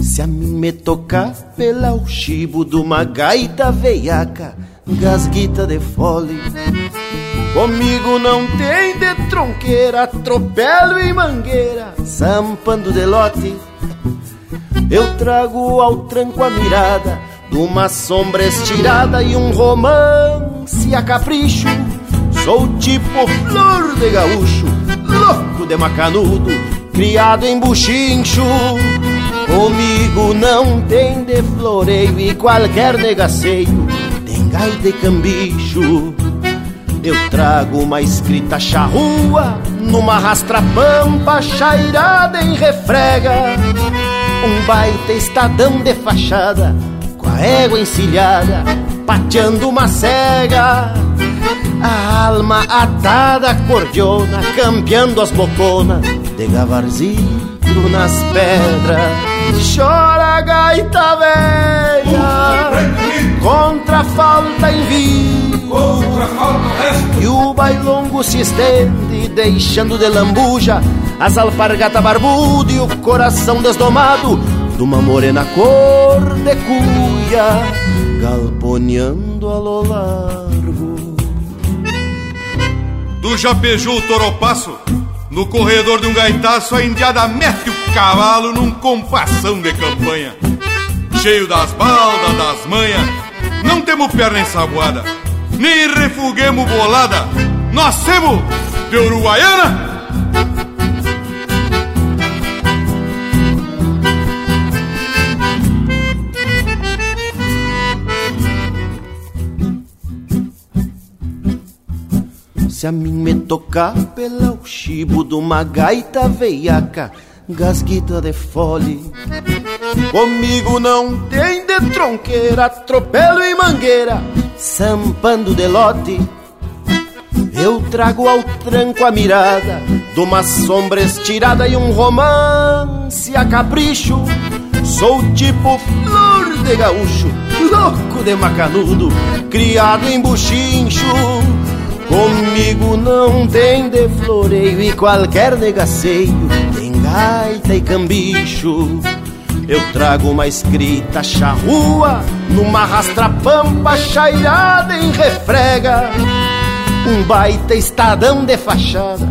Se a mim me tocar pela o chibo de uma gaita veiaca, gasguita de fole. Comigo não tem de tronqueira, atropelo e mangueira, zampando de lote. Eu trago ao tranco a mirada de uma sombra estirada e um romance a capricho. Sou tipo flor de gaúcho, louco de macanudo, criado em buchincho. Comigo não tem de floreio e qualquer negaceio tem gaita e cambicho. Eu trago uma escrita charrua numa rastra-pampa chairada em refrega. Um baita estadão de fachada com a égua encilhada, pateando uma cega. A alma atada à cordiona, campeando as boconas de gavarzito nas pedras. Chora a gaita velha Contra a falta em vida E o bailongo se estende Deixando de lambuja As alpargatas barbudas E o coração desdomado De uma morena cor de cuia Galponeando a lo largo. Do Japejou o Toropasso no corredor de um gaitaço, a indiada mete o cavalo num compassão de campanha. Cheio das baldas, das manhas, não temos perna ensaboada, nem refuguemos bolada. Nós temos de Uruguaiana. Se a mim me tocar pela o chibo de uma gaita veiaca, gasguita de fole. Comigo não tem de tronqueira, atropelo e mangueira, sampando de lote. Eu trago ao tranco a mirada de uma sombra estirada e um romance a capricho. Sou tipo flor de gaúcho, louco de macanudo, criado em buchincho. Comigo não tem de floreio e qualquer negaceio tem gaita e cambicho. Eu trago uma escrita charrua numa rastra-pampa chairada em refrega. Um baita estadão de fachada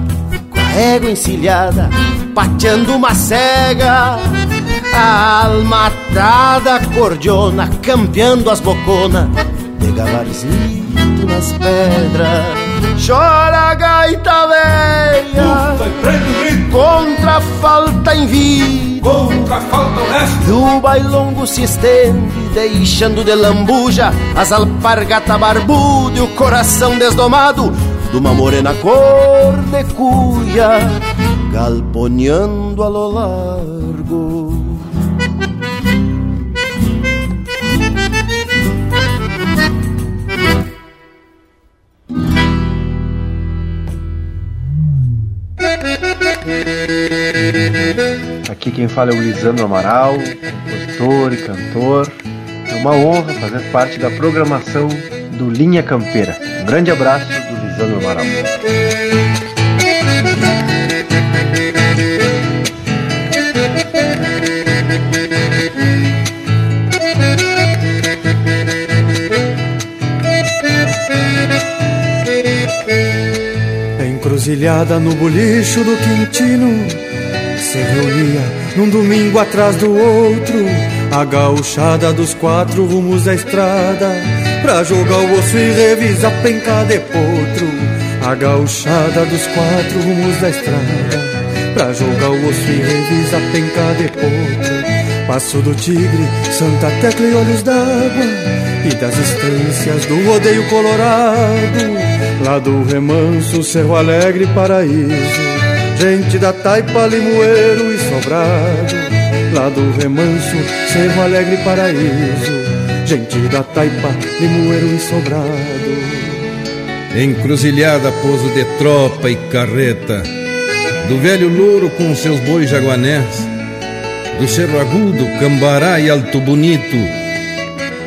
com a égua encilhada, pateando uma cega. A alma atada cordiona, campeando as boconas de gavarzito nas pedras. Chora a gaita velha. Contra a falta em vida. Contra a falta honesta E o bailongo se estende Deixando de lambuja As alpargata barbuda E o coração desdomado De uma morena cor de cuia Galponeando a lo largo Aqui quem fala é o Lisandro Amaral, compositor e cantor. É uma honra fazer parte da programação do Linha Campeira. Um grande abraço do Lisandro Amaral. Encruzilhada no bolicho do Quintino Se reunia num domingo atrás do outro A gauchada dos quatro rumos da estrada Pra jogar o osso e revisar penca de potro A gauchada dos quatro rumos da estrada Pra jogar o osso e revisar penca de potro Passo do Tigre, Santa Tecla e Olhos d'Água e das estâncias do rodeio colorado, lá do remanso, Cerro Alegre, Paraíso, Gente da taipa, limoeiro e sobrado. Lá do remanso, cerro alegre paraíso. Gente da taipa, limoeiro e sobrado. Encruzilhada, pouso de tropa e carreta. Do velho louro com seus bois jaguanés. Do cerro agudo, cambará e alto bonito.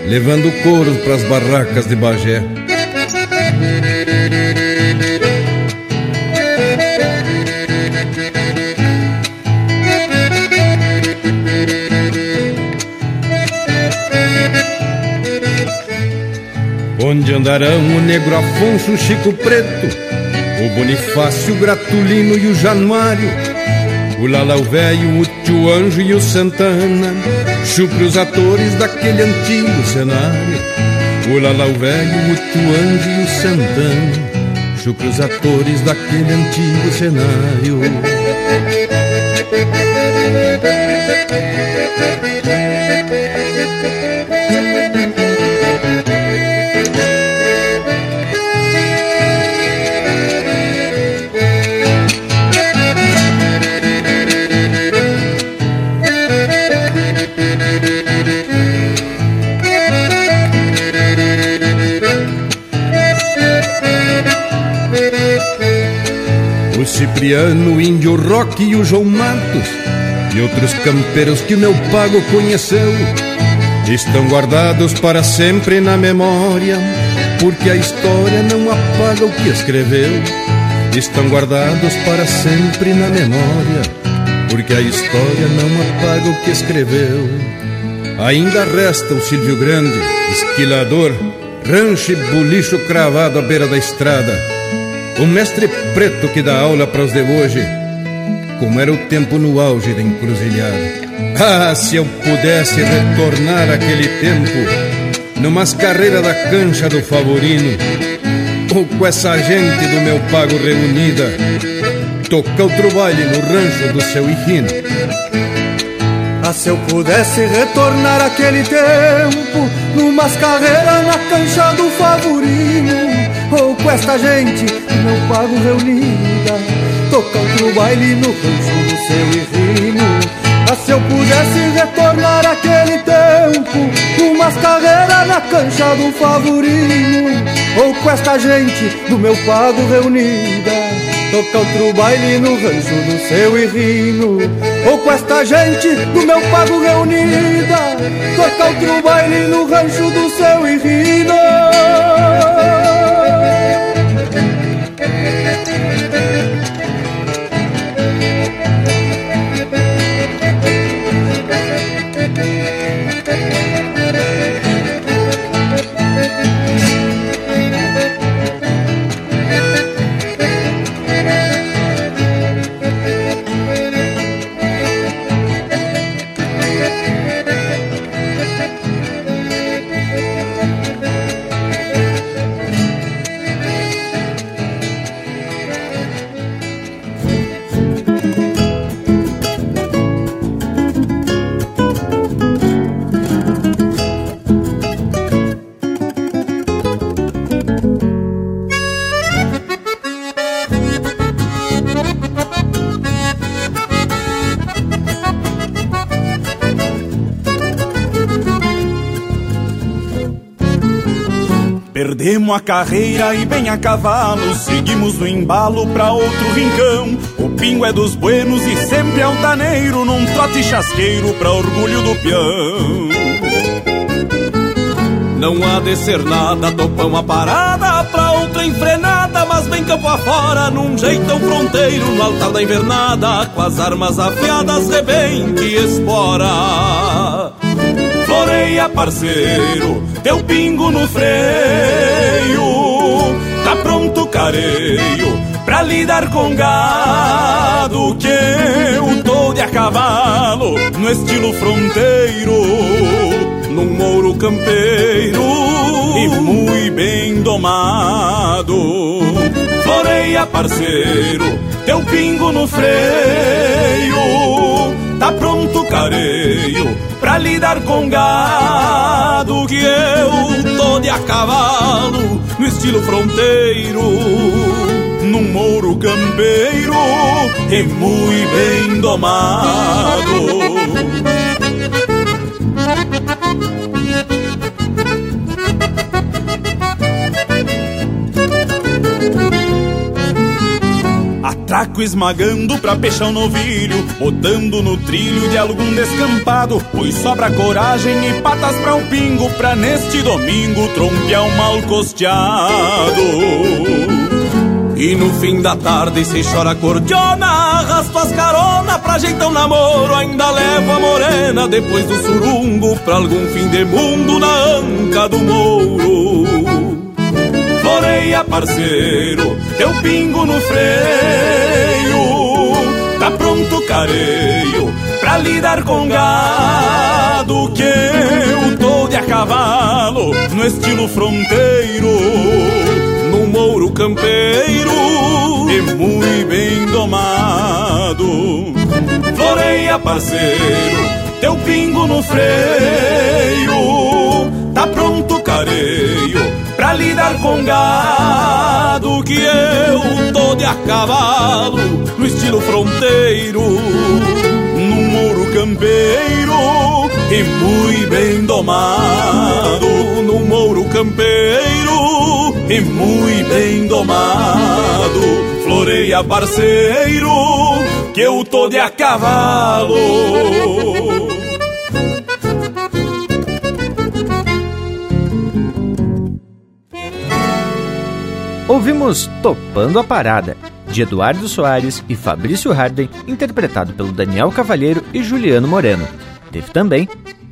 Levando couro pras barracas de Bagé Onde andarão o negro Afonso, o Chico Preto, o Bonifácio, o Gratulino e o Januário, o Lalau Velho, o Tio Anjo e o Santana, chupre os atores daquele antigo cenário. O Lalau Velho, o Tio Anjo e o Santana, chupre os atores daquele antigo cenário. O Cipriano, o Índio Rock e o João Matos E outros campeiros que o meu pago conheceu. Estão guardados para sempre na memória Porque a história não apaga o que escreveu. Estão guardados para sempre na memória Porque a história não apaga o que escreveu. Ainda resta o Silvio Grande, esquilador Rancho e bulicho cravado à beira da estrada o mestre preto que dá aula para os de hoje, como era o tempo no auge da encruzilhada. Ah, se eu pudesse retornar aquele tempo, numas carreiras da cancha do Favorino, ou com essa gente do meu pago reunida, tocar outro baile no rancho do seu Hijino. Ah, se eu pudesse retornar aquele tempo, numas carreiras na cancha do Favorino, esta gente que não pago reunida Tocar outro baile no rancho do seu irrimo Ah, se eu pudesse retornar aquele tempo Umas carreiras na cancha do favorino Ou com esta gente do meu pago reunida Tocar outro baile no rancho do seu irrino Ou com esta gente do meu pago reunida Tocar outro baile no rancho do seu irrino Perdemos a carreira e bem a cavalo, seguimos no embalo pra outro rincão. O pingo é dos buenos e sempre altaneiro, num trote chasqueiro pra orgulho do peão. Não há de ser nada, topão a parada pra outra enfrenada, mas bem campo afora, num jeitão fronteiro, no altar da invernada, com as armas afiadas, rebente e espora. Floreia, parceiro, teu pingo no freio. Tá pronto careio pra lidar com gado que eu tô de a cavalo no estilo fronteiro, num mouro campeiro e muito bem domado. Floreia, parceiro, teu pingo no freio. Tá pronto careio pra lidar com gado que eu tô de a cavalo no estilo fronteiro num mouro campeiro e muito bem domado. Atraco esmagando pra peixar um novilho, botando no trilho de algum descampado. Pois sobra coragem e patas pra um pingo, pra neste domingo trompear um mal costeado. E no fim da tarde se chora cordiona Arrasto as carona pra ajeitar um namoro Ainda levo a morena depois do surungo Pra algum fim de mundo na anca do mouro Floreia parceiro, teu pingo no freio Tá pronto careio pra lidar com gado Que eu tô de a cavalo no estilo fronteiro no mouro campeiro e muito bem domado. Floreia, parceiro, teu pingo no freio, tá pronto careio lidar com gado que eu tô de a cavalo no estilo fronteiro, no mouro campeiro e muito bem domado, no mouro campeiro e muito bem domado. Floreia, parceiro, que eu tô de a cavalo. Ouvimos Topando a Parada, de Eduardo Soares e Fabrício Harden, interpretado pelo Daniel Cavalheiro e Juliano Moreno. Teve também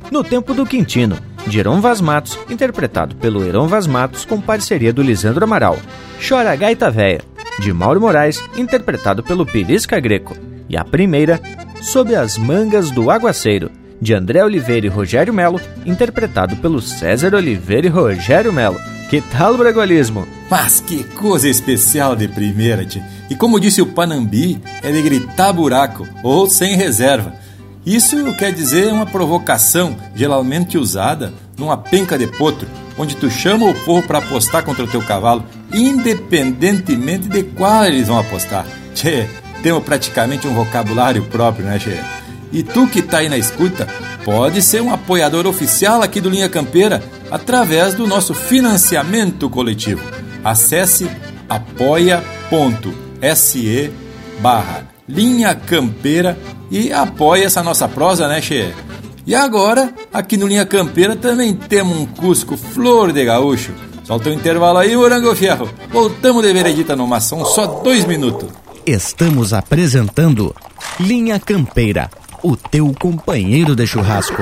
No Tempo do Quintino, de Heron Vaz Matos, interpretado pelo Heron Vaz Matos com parceria do Lisandro Amaral. Chora Gaita Véia, de Mauro Moraes, interpretado pelo Pirisca Greco. E a primeira, Sob as Mangas do Aguaceiro, de André Oliveira e Rogério Melo, interpretado pelo César Oliveira e Rogério Melo. Que tal o bragualismo? Mas que coisa especial de primeira, tchê. E como disse o Panambi, é de gritar buraco, ou sem reserva. Isso quer dizer uma provocação geralmente usada numa penca de potro, onde tu chama o povo para apostar contra o teu cavalo, independentemente de qual eles vão apostar. Tchê, temos praticamente um vocabulário próprio, né, Tchê? E tu que tá aí na escuta, pode ser um apoiador oficial aqui do Linha Campeira através do nosso financiamento coletivo. Acesse apoia.se barra Linha Campeira e apoie essa nossa prosa, né, Che? E agora, aqui no Linha Campeira também temos um Cusco Flor de Gaúcho. Solta o um intervalo aí, Orango Fierro. Voltamos de veredita numa ação, só dois minutos. Estamos apresentando Linha Campeira, o teu companheiro de churrasco.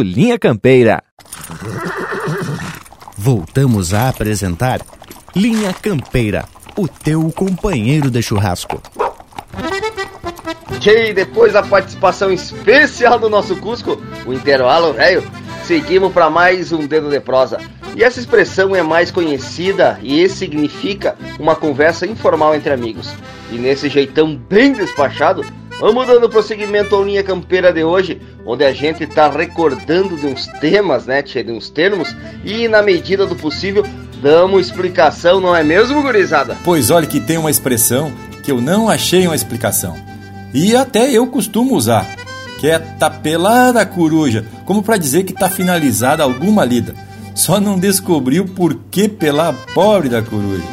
Linha Campeira. Voltamos a apresentar Linha Campeira, o teu companheiro de churrasco. E depois da participação especial do nosso Cusco, o intervalo velho, seguimos para mais um dedo de prosa. E essa expressão é mais conhecida e significa uma conversa informal entre amigos. E nesse jeitão bem despachado, Vamos dando prosseguimento à linha campeira de hoje, onde a gente está recordando de uns temas, né, de uns termos, e na medida do possível damos explicação, não é mesmo, gurizada? Pois olha que tem uma expressão que eu não achei uma explicação. E até eu costumo usar, que é tapelada coruja, como para dizer que está finalizada alguma lida. Só não descobriu por que pelar pobre da coruja.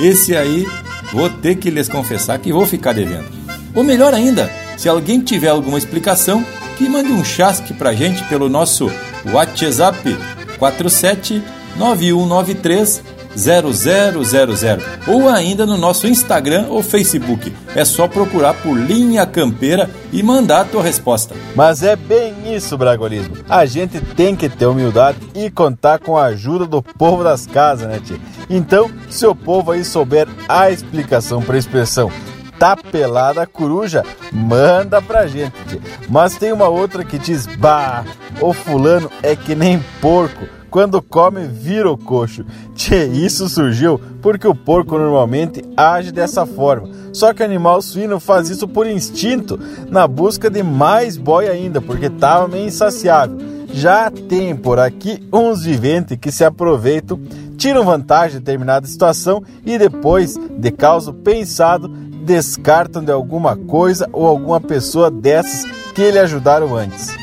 Esse aí vou ter que lhes confessar que vou ficar devendo. Ou melhor ainda, se alguém tiver alguma explicação, que mande um chasque pra gente pelo nosso WhatsApp 47 9193 0000 ou ainda no nosso Instagram ou Facebook. É só procurar por Linha Campeira e mandar a tua resposta. Mas é bem isso, Bragolismo. A gente tem que ter humildade e contar com a ajuda do povo das casas, né, tia? Então, se o povo aí souber a explicação para a expressão tá pelada a coruja, manda pra gente. Mas tem uma outra que diz: Bah, o fulano é que nem porco quando come vira o coxo. Tchê, isso surgiu porque o porco normalmente age dessa forma. Só que o animal suíno faz isso por instinto, na busca de mais boi ainda, porque estava meio insaciável. Já tem por aqui uns viventes que se aproveitam, tiram vantagem de determinada situação e depois, de causa pensado, descartam de alguma coisa ou alguma pessoa dessas que ele ajudaram antes.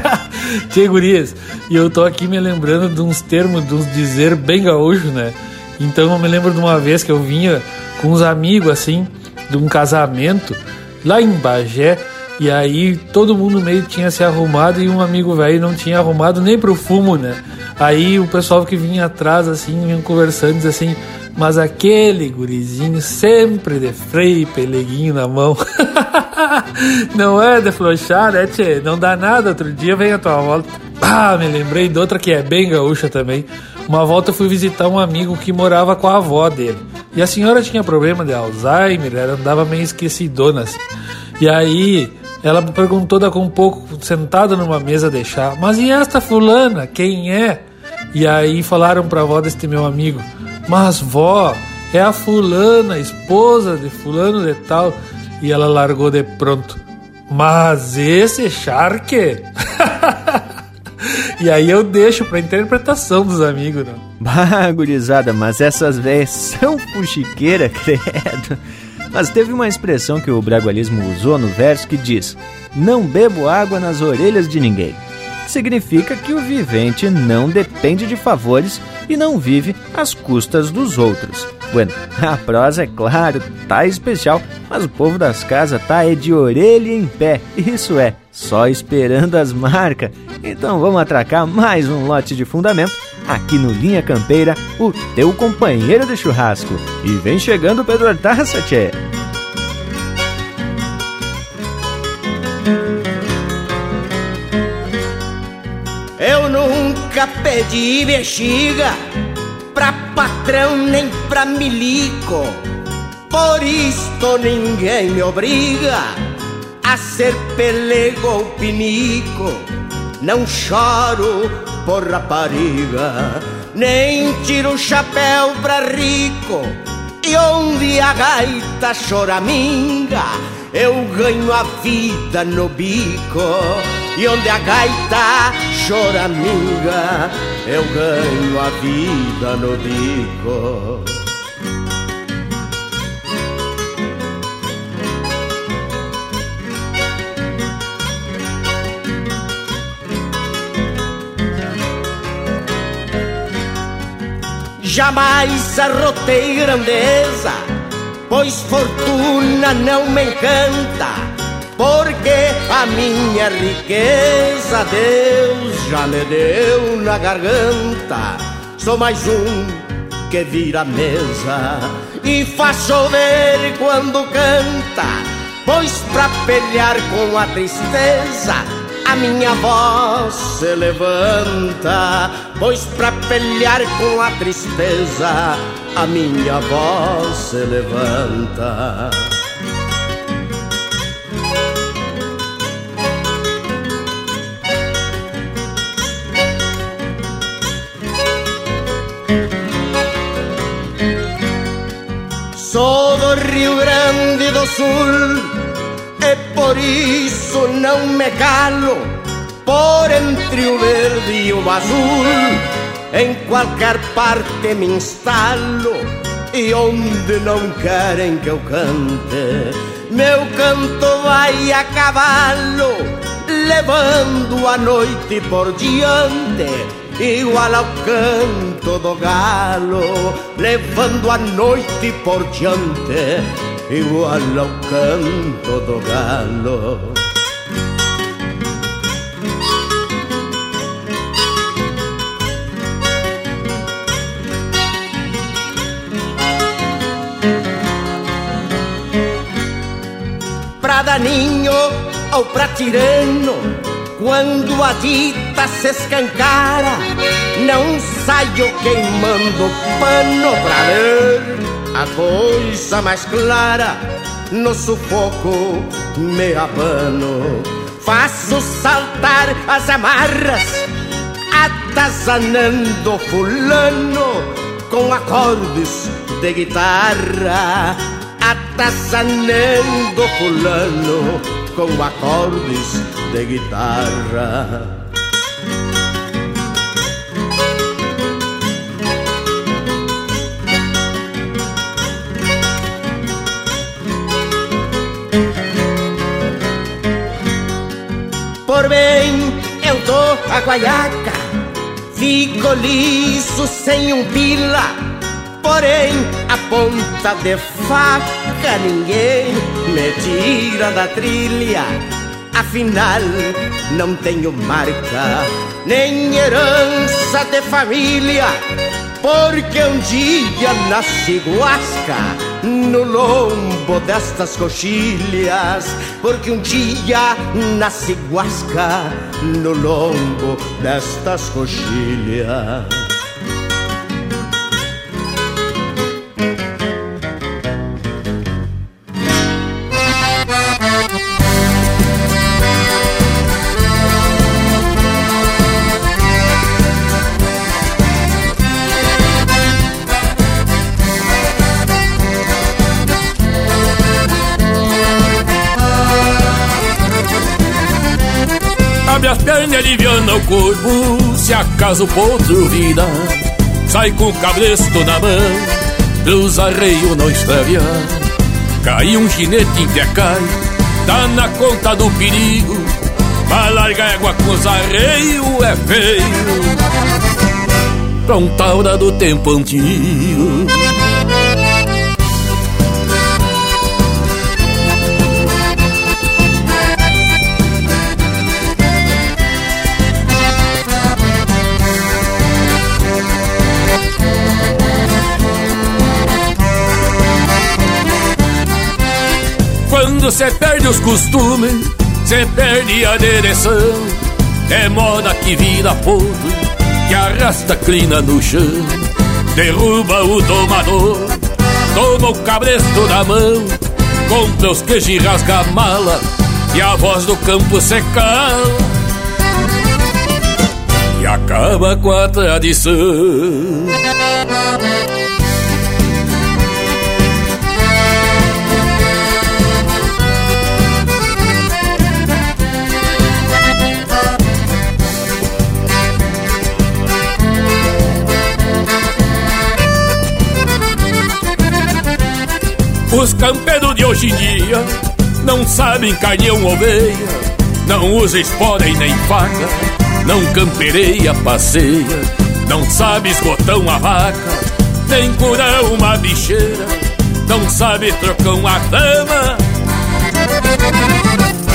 [LAUGHS] Tchê, gurias, e eu tô aqui me lembrando de uns termos, de uns dizer bem gaúcho, né? Então eu me lembro de uma vez que eu vinha com uns amigos, assim, de um casamento lá em Bagé, e aí todo mundo meio tinha se arrumado e um amigo velho não tinha arrumado nem pro fumo, né? Aí o pessoal que vinha atrás, assim, vinha conversando, diz assim, mas aquele gurizinho sempre de freio e peleguinho na mão. [LAUGHS] não é de flochar, né, tchê? Não dá nada, outro dia vem a tua volta. Ah, me lembrei de outra que é bem gaúcha também. Uma volta eu fui visitar um amigo que morava com a avó dele. E a senhora tinha problema de Alzheimer, ela andava meio esquecidona assim. E aí ela me perguntou daqui um pouco, sentada numa mesa de chá, mas e esta fulana, quem é? E aí falaram pra avó deste meu amigo, mas vó, é a fulana, esposa de fulano de tal. E ela largou de pronto. Mas esse charque? [LAUGHS] e aí eu deixo pra interpretação dos amigos, não. Bah, gurizada, mas essas velhas são fuxiqueira, [LAUGHS] credo. Mas teve uma expressão que o bragualismo usou no verso que diz: Não bebo água nas orelhas de ninguém. Significa que o vivente não depende de favores e não vive às custas dos outros. Bueno, [LAUGHS] a prosa, é claro, tá especial, mas o povo das casas tá é de orelha em pé. Isso é, só esperando as marcas. Então vamos atracar mais um lote de fundamento aqui no Linha Campeira, o teu companheiro de churrasco. E vem chegando Pedro Artaça, tchê. Nunca pedi bexiga pra patrão nem pra milico. Por isto ninguém me obriga a ser pelego ou pinico. Não choro por rapariga, nem tiro o chapéu pra rico. E onde a gaita choraminga, eu ganho a vida no bico. E onde a gaita choraminga, eu ganho a vida no bico. Jamais arrotei grandeza, pois fortuna não me encanta, porque a minha riqueza Deus já me deu na garganta. Sou mais um que vira mesa e faz chover quando canta, pois pra pelear com a tristeza a minha voz se levanta, pois pra pelear com a tristeza, a minha voz se levanta. Sou do Rio Grande do Sul por isso não me calo por entre o verde e o azul. Em qualquer parte me instalo e onde não querem que eu cante, meu canto vai a cavalo, levando a noite por diante. Igual ao canto do galo, levando a noite por diante igual a un canto do galo. Pra daninho ou pra tirano, quando a dita se escancara, não saio queimando pano pra ver a coisa mais clara. No sufoco me abano, faço saltar as amarras, atazanando fulano com acordes de guitarra, atazanando fulano com acordes de guitarra. Por bem, eu dou a guaiaca, fico liso sem um pila. Porém, a ponta de faca ninguém me tira da trilha. Afinal, não tenho marca, nem herança de família. Porque um dia nasci guasca no lombo destas coxilhas. Porque um dia nasci guasca no lombo destas coxilhas. Abre as pernas e aliviana o corpo Se acaso o potro vira Sai com o cabresto na mão Dos arreios não extraviar Cai um ginete em pé cai Tá na conta do perigo Vai largar égua com os arreios é feio. Pra um taura do tempo antigo cê perde os costumes, cê perde a direção. É moda que vira potro, que arrasta clina no chão. Derruba o domador, toma o cabresto da mão. Compra os queijos e rasga a mala, e a voz do campo se cala. E acaba com a tradição. Os campeiros de hoje em dia não sabem carneão oveia, não usa espora e nem faca, não campereia, passeia, não sabe esgotão a vaca, nem curar uma bicheira, não sabe trocar uma dama,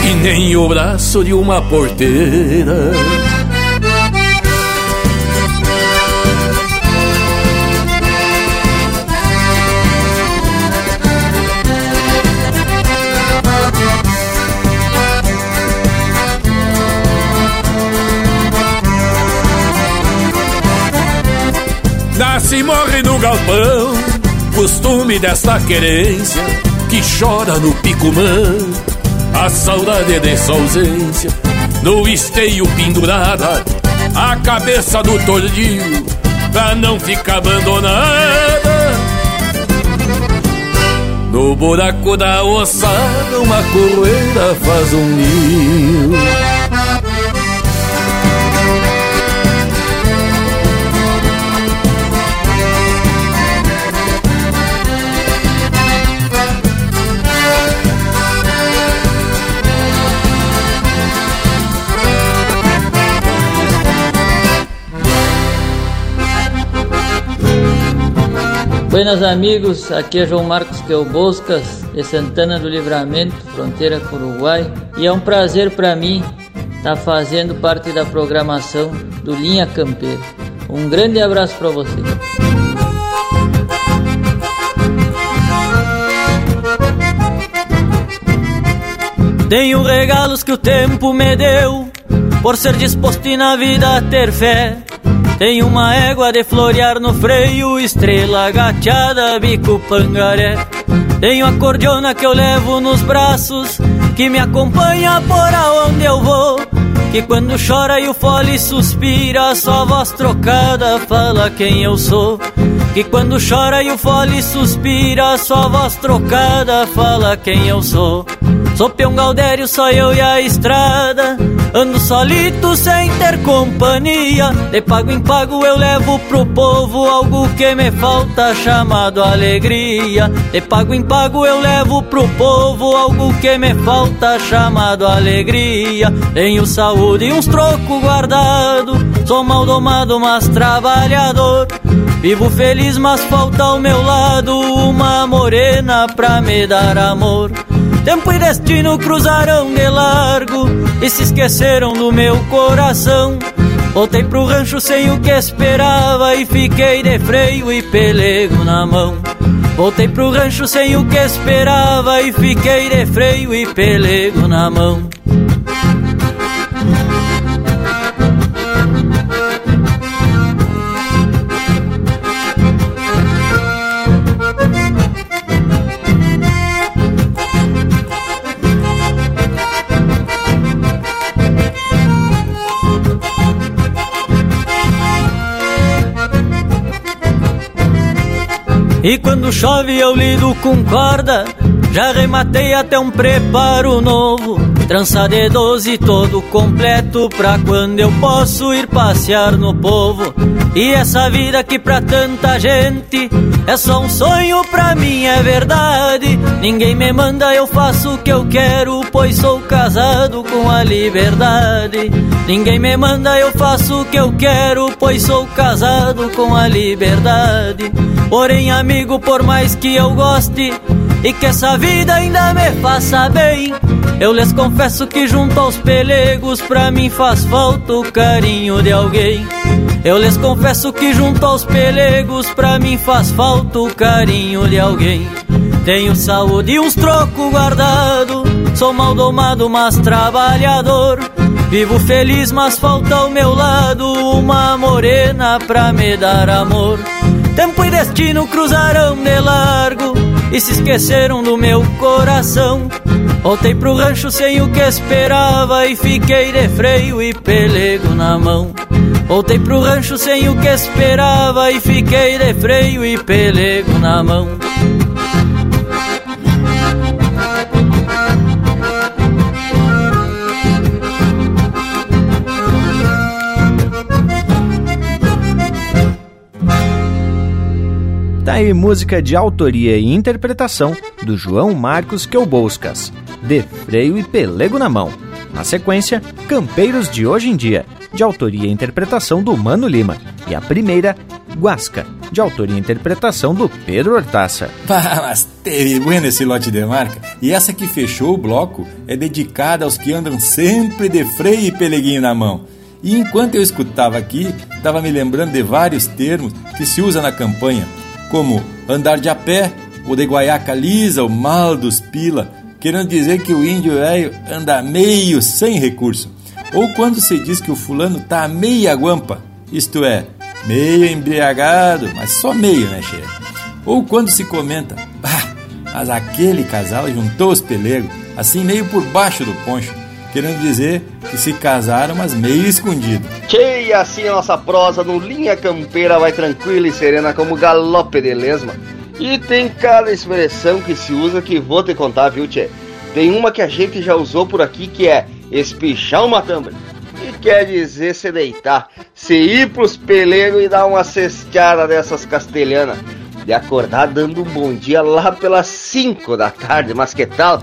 e nem o braço de uma porteira. Nasce e morre no galpão, costume desta querência que chora no picumã. A saudade dessa ausência, no esteio pendurada, a cabeça do tordilho, pra não ficar abandonada. No buraco da ossada, uma correira faz um ninho. Buenas amigos, aqui é João Marcos Quelboscas, de Santana do Livramento, fronteira com o Uruguai, e é um prazer para mim estar fazendo parte da programação do Linha Campeira. Um grande abraço para você. Tenho regalos que o tempo me deu, por ser disposto e na vida ter fé. Tenho uma égua de florear no freio, estrela gateada, bico pangaré. Tenho a cordiona que eu levo nos braços, que me acompanha por aonde eu vou. Que quando chora e o fole suspira, só voz trocada fala quem eu sou. Que quando chora e o fole suspira, só voz trocada fala quem eu sou. Sou peão Galdério, só eu e a estrada. Ando solito sem ter companhia. De pago em pago eu levo pro povo algo que me falta, chamado alegria. De pago em pago eu levo pro povo algo que me falta, chamado alegria. Tenho saúde e uns trocos guardado. Sou mal domado, mas trabalhador. Vivo feliz, mas falta ao meu lado uma morena pra me dar amor. Tempo e destino cruzaram de largo e se esqueceram do meu coração. Voltei pro rancho sem o que esperava e fiquei de freio e pelego na mão. Voltei pro rancho sem o que esperava e fiquei de freio e pelego na mão. E quando chove eu lido com corda Já rematei até um preparo novo Trança de doze todo completo Pra quando eu posso ir passear no povo. E essa vida que pra tanta gente É só um sonho, pra mim é verdade. Ninguém me manda, eu faço o que eu quero Pois sou casado com a liberdade. Ninguém me manda, eu faço o que eu quero Pois sou casado com a liberdade. Porém, amigo, por mais que eu goste e que essa vida ainda me faça bem, eu lhes confesso que junto aos pelegos pra mim faz falta o carinho de alguém. Eu lhes confesso que junto aos pelegos pra mim faz falta o carinho de alguém. Tenho saúde e uns trocos guardado, sou mal domado, mas trabalhador. Vivo feliz, mas falta ao meu lado uma morena pra me dar amor. Tempo e destino cruzaram de largo e se esqueceram do meu coração. Voltei pro rancho sem o que esperava e fiquei de freio e pelego na mão. Voltei pro rancho sem o que esperava e fiquei de freio e pelego na mão. Aí música de autoria e interpretação do João Marcos Queuboscas, de freio e pelego na mão. Na sequência, Campeiros de Hoje em Dia, de autoria e interpretação do Mano Lima. E a primeira, Guasca, de autoria e interpretação do Pedro Hortaça. Pá, [LAUGHS] mas teve bueno esse lote de marca. E essa que fechou o bloco é dedicada aos que andam sempre de freio e peleguinho na mão. E enquanto eu escutava aqui, estava me lembrando de vários termos que se usa na campanha, como andar de a pé, ou de guaiaca lisa, o mal dos pila, querendo dizer que o índio velho anda meio sem recurso. Ou quando se diz que o fulano tá meia guampa, isto é, meio embriagado, mas só meio, né, chefe? Ou quando se comenta, bah, mas aquele casal juntou os pelegos, assim meio por baixo do poncho, querendo dizer que se casaram, mas meio escondido. Que assim a nossa prosa no Linha Campeira vai tranquila e serena como galope de lesma. E tem cada expressão que se usa que vou te contar, viu, Tchê? Tem uma que a gente já usou por aqui que é espichar uma tambre. E quer dizer se deitar, se ir pros pelegos e dar uma cesteada dessas castelhanas. De acordar dando um bom dia lá pelas 5 da tarde, mas que tal?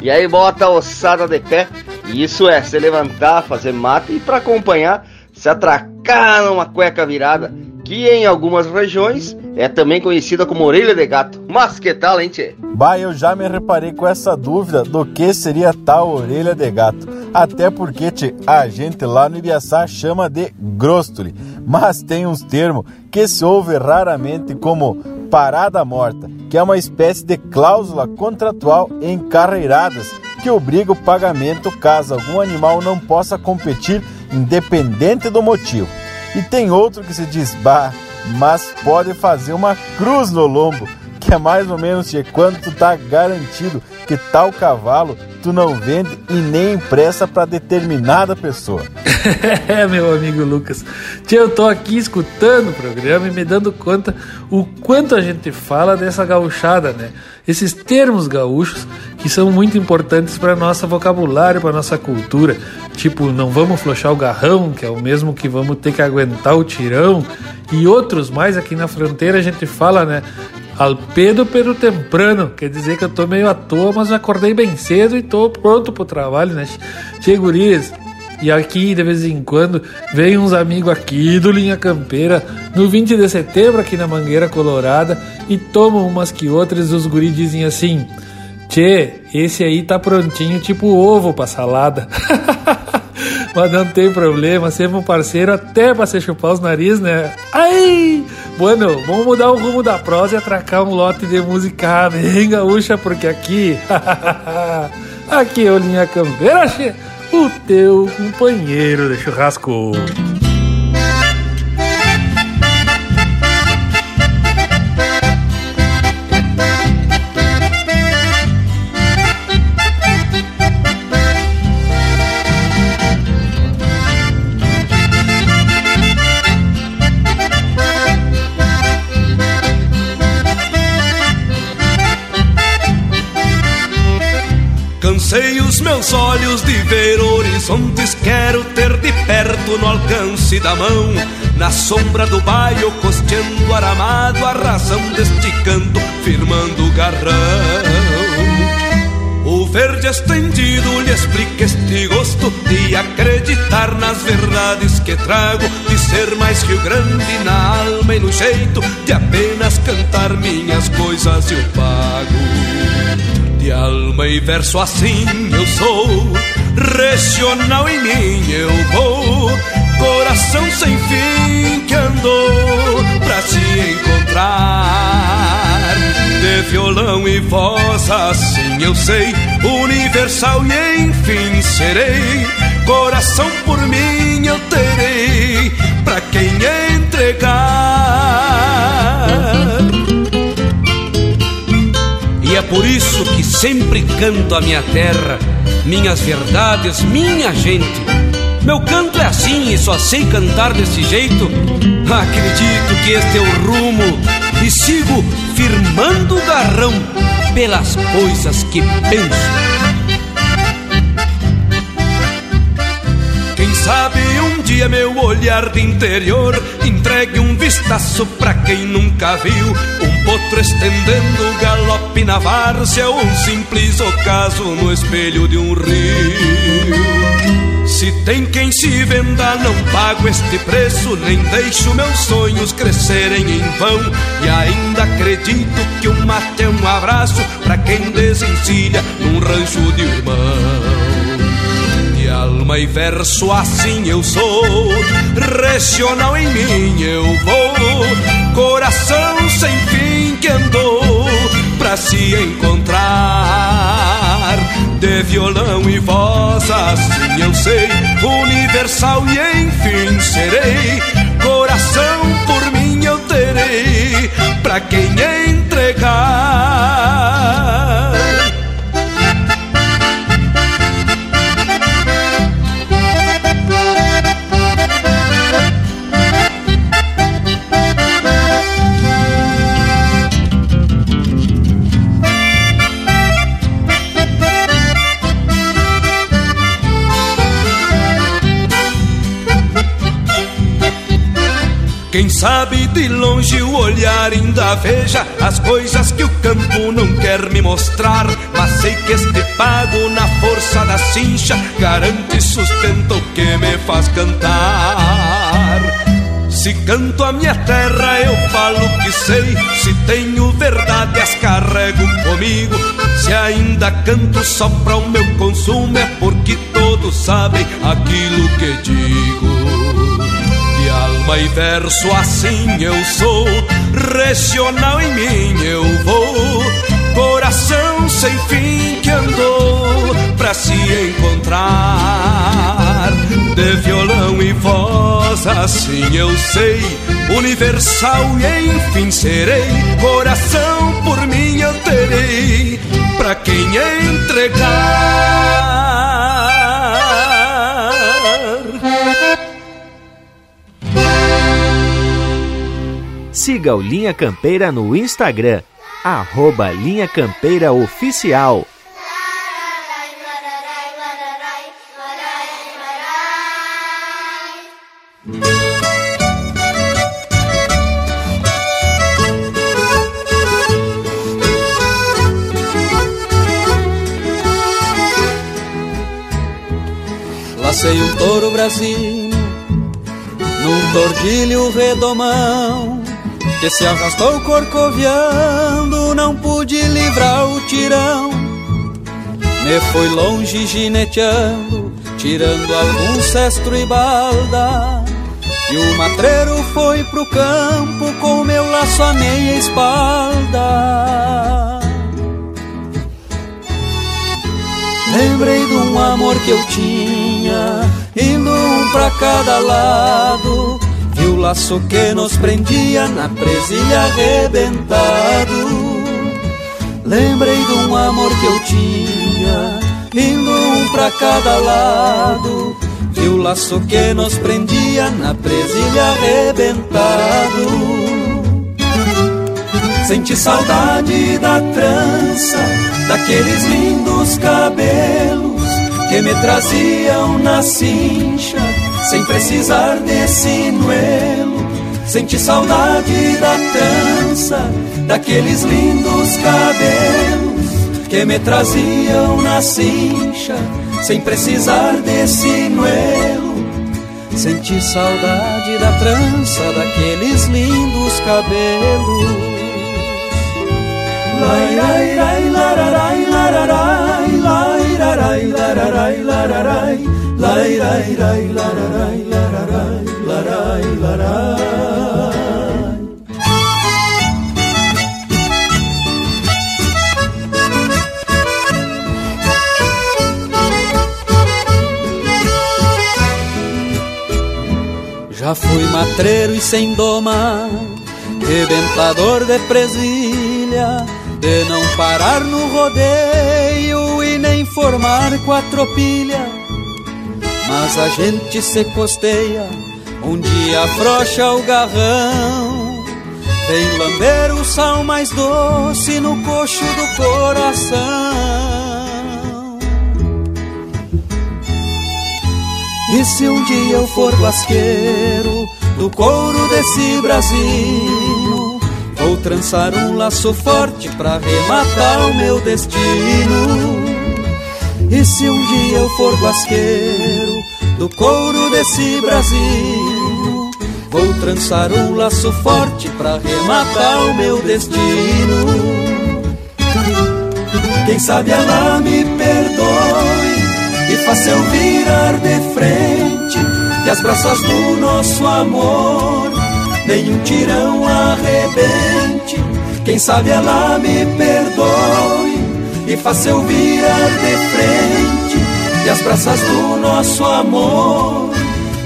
E aí bota a ossada de pé. E isso é se levantar, fazer mate e para acompanhar, se atracar numa cueca virada, que em algumas regiões é também conhecida como orelha de gato. Mas que tal, hein, tchê? Bah, eu já me reparei com essa dúvida do que seria tal orelha de gato. Até porque, tchê, a gente lá no Ibiaçá chama de grostule. Mas tem uns termos que se ouve raramente como parada morta, que é uma espécie de cláusula contratual em carreiradas que obriga o pagamento caso algum animal não possa competir, independente do motivo. E tem outro que se diz, bah, mas pode fazer uma cruz no lombo, que é mais ou menos de quando tu tá garantido que tal cavalo tu não vende e nem empresta para determinada pessoa. [LAUGHS] é, meu amigo Lucas. Tia, eu tô aqui escutando o programa e me dando conta o quanto a gente fala dessa gauchada, né? Esses termos gaúchos que são muito importantes para nossa vocabulário, para nossa cultura. Tipo, não vamos flochar o garrão, que é o mesmo que vamos ter que aguentar o tirão, e outros mais aqui na fronteira a gente fala, né? Al pedo pero temprano, quer dizer que eu tô meio à toa, mas eu acordei bem cedo e tô pronto pro trabalho, né? Che gurias, e aqui de vez em quando vem uns amigos aqui do Linha Campeira no 20 de setembro aqui na Mangueira Colorada e tomam umas que outras os guris dizem assim: Tchê, esse aí tá prontinho tipo ovo pra salada. [LAUGHS] Mas não tem problema, sempre um parceiro até pra se chupar os nariz, né? Ai! Bueno, vamos mudar o rumo da prosa e atracar um lote de música bem gaúcha, porque aqui. [LAUGHS] aqui é o Linha Campeira, o teu companheiro de churrasco. Meus olhos de ver horizontes, quero ter de perto no alcance da mão. Na sombra do baio, costeando aramado, a razão deste canto, firmando o garrão. O verde estendido lhe explica este gosto de acreditar nas verdades que trago, de ser mais Rio Grande na alma e no jeito, de apenas cantar minhas coisas eu pago. De alma e verso assim eu sou, regional em mim eu vou, coração sem fim que andou pra se encontrar. De violão e voz assim eu sei, universal e enfim serei, coração por mim eu terei, pra quem entregar. E é por isso que sempre canto a minha terra, minhas verdades, minha gente. Meu canto é assim e só sei cantar desse jeito. Acredito que este é o rumo e sigo firmando o garrão pelas coisas que penso. Quem sabe um dia meu olhar de interior entregue um vistaço pra quem nunca viu um potro estendendo galope na várzea um simples ocaso no espelho de um rio. Se tem quem se venda, não pago este preço, nem deixo meus sonhos crescerem em vão. E ainda acredito que um mate é um abraço pra quem desencilha num rancho de irmão alma e verso assim eu sou, regional em mim eu vou, coração sem fim que andou pra se encontrar. De violão e voz assim eu sei, universal e enfim serei, coração por mim eu terei, pra quem entregar. Sabe de longe o olhar ainda veja as coisas que o campo não quer me mostrar. Mas sei que este pago na força da cincha garante sustento que me faz cantar. Se canto a minha terra, eu falo que sei. Se tenho verdade, as carrego comigo. Se ainda canto só para o meu consumo, é porque todos sabem aquilo que digo alma e verso assim eu sou, regional em mim eu vou, coração sem fim que andou pra se encontrar. De violão e voz, assim eu sei, universal e enfim serei. Coração por mim eu terei, pra quem entregar. Siga o Linha Campeira no Instagram, arroba Linha Campeira Oficial. Lacei um touro brasino num tordilho redomão que se arrastou corcoviando, não pude livrar o tirão. Me foi longe gineteando, tirando algum cestro e balda. E o matreiro foi pro campo com meu laço a meia espalda. Lembrei de um amor que eu tinha, indo um pra cada lado e o laço que nos prendia na presilha arrebentado. Lembrei de um amor que eu tinha, indo um pra cada lado. E o laço que nos prendia na presilha arrebentado. Senti saudade da trança, daqueles lindos cabelos que me traziam na cincha sem precisar de sinuelo. Senti saudade da trança, daqueles lindos cabelos que me traziam na cincha, sem precisar de sinuelo. Senti saudade da trança, daqueles lindos cabelos. Lai, lai, lai, lararai, lararai, lai, lararai, lararai, lararai. Já fui matreiro e sem doma, rebentador de presilha, de não parar no rodeio e nem formar quatropilha mas a gente se costeia, um dia afrouxa o garrão. Vem lamber o sal mais doce no coxo do coração. E se um dia eu for basqueiro do couro desse Brasil, vou trançar um laço forte pra rematar o meu destino. E se um dia eu for guasqueiro do couro desse Brasil, vou trançar um laço forte pra rematar o meu destino. Quem sabe ela me perdoe e faça eu virar de frente e as braças do nosso amor nenhum tirão arrebente. Quem sabe ela me perdoe e faça eu virar de frente e as braças do nosso amor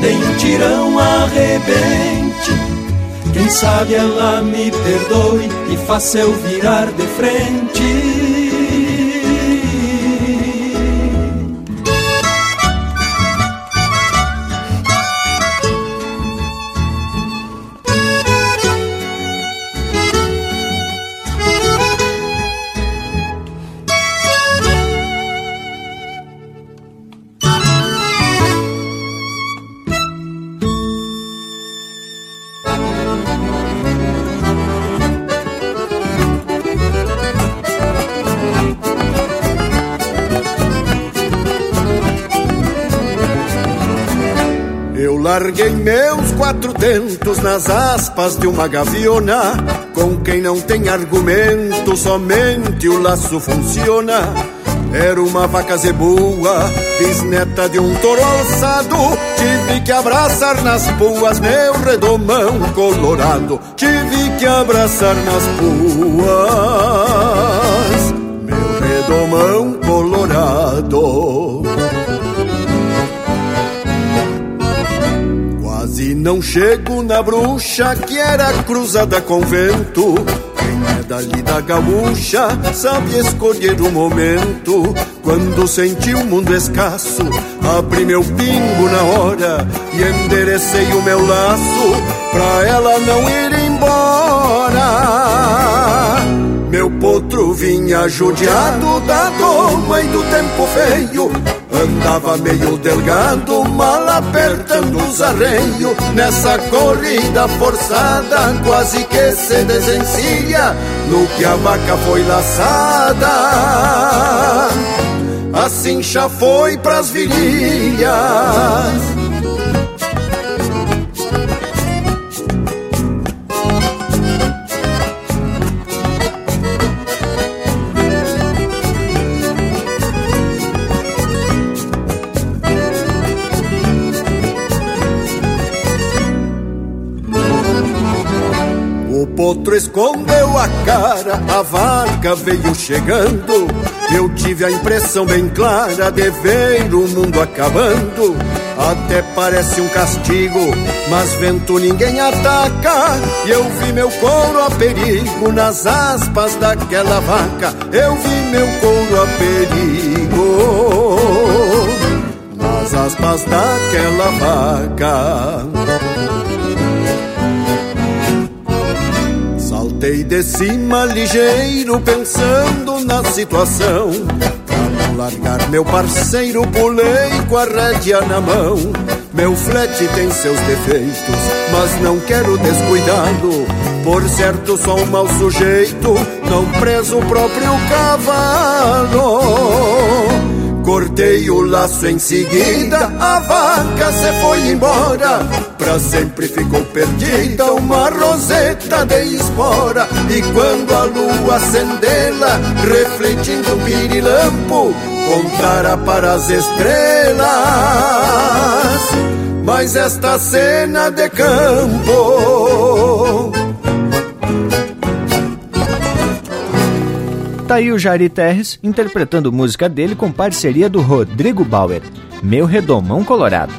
nenhum tirão arrebente. Quem sabe ela me perdoe e faça eu virar de frente. Nas aspas de uma gaviona. Com quem não tem argumento, somente o laço funciona. Era uma vaca zebua, bisneta de um touro alçado. Tive que abraçar nas puas meu redomão colorado. Tive que abraçar nas puas meu redomão colorado. Não chego na bruxa que era cruzada com vento. Quem é dali da gaúcha sabe escolher o momento. Quando senti o mundo escasso, abri meu pingo na hora e enderecei o meu laço pra ela não ir embora. Meu potro vinha judiado da doma e do tempo feio Andava meio delgado, mal apertando os arreios. Nessa corrida forçada, quase que se desencia No que a vaca foi laçada. Assim já foi pras virilhas escondeu a cara, a vaca veio chegando. Eu tive a impressão bem clara de ver o mundo acabando. Até parece um castigo, mas vento ninguém ataca. E eu vi meu couro a perigo nas aspas daquela vaca. Eu vi meu couro a perigo nas aspas daquela vaca. Saltei de cima ligeiro pensando na situação. Pra não largar meu parceiro pulei com a rédea na mão. Meu flete tem seus defeitos, mas não quero descuidá-lo. Por certo sou um mau sujeito, não preso o próprio cavalo Cortei o laço em seguida, a vaca se foi embora. Pra sempre ficou perdida uma roseta de espora. E quando a lua acendê-la, refletindo um pirilampo, contara para as estrelas. Mas esta cena de campo Tá aí o Jari Terres interpretando música dele com parceria do Rodrigo Bauer, Meu Redomão Colorado.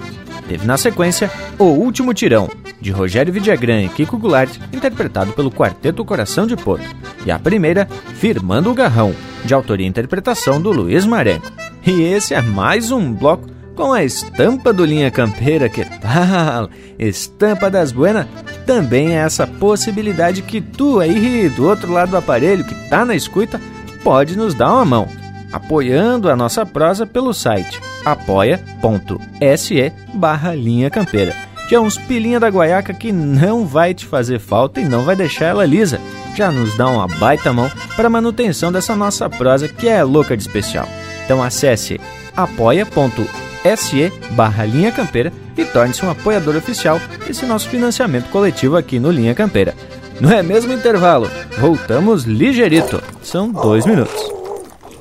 Teve na sequência O Último Tirão, de Rogério Vidagrã e Kiko Goulart, interpretado pelo Quarteto Coração de Porto. E a primeira, Firmando o Garrão, de autoria e interpretação do Luiz Marenco. E esse é mais um bloco com a estampa do Linha Campeira, que tal? Estampa das Buenas também é essa possibilidade que tu aí do outro lado do aparelho que tá na escuta pode nos dar uma mão, apoiando a nossa prosa pelo site apoia.se barra linha campeira. Que é uns pilinha da guaiaca que não vai te fazer falta e não vai deixar ela lisa. Já nos dá uma baita mão para manutenção dessa nossa prosa que é louca de especial. Então acesse apoia.se barra linha campeira e torne-se um apoiador oficial desse nosso financiamento coletivo aqui no Linha Campeira. Não é mesmo intervalo? Voltamos ligeirito. São dois minutos.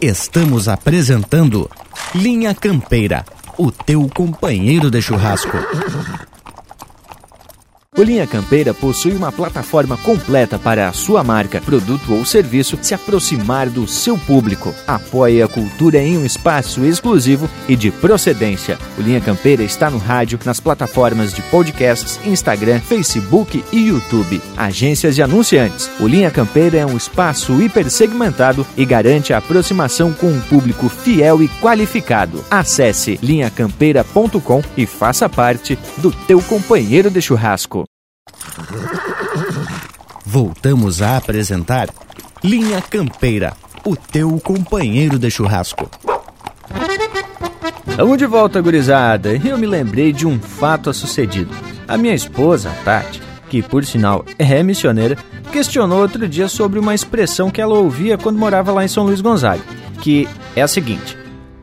Estamos apresentando Linha Campeira, o teu companheiro de churrasco. O Linha Campeira possui uma plataforma completa para a sua marca, produto ou serviço se aproximar do seu público. Apoie a cultura em um espaço exclusivo e de procedência. O Linha Campeira está no rádio, nas plataformas de podcasts, Instagram, Facebook e YouTube. Agências e anunciantes. O Linha Campeira é um espaço hipersegmentado e garante a aproximação com um público fiel e qualificado. Acesse linhacampeira.com e faça parte do teu companheiro de churrasco. Voltamos a apresentar Linha Campeira, o teu companheiro de churrasco. Vamos de volta, gurizada. Eu me lembrei de um fato a sucedido. A minha esposa, Tati, que por sinal é missioneira, questionou outro dia sobre uma expressão que ela ouvia quando morava lá em São Luís Gonzaga, que é a seguinte: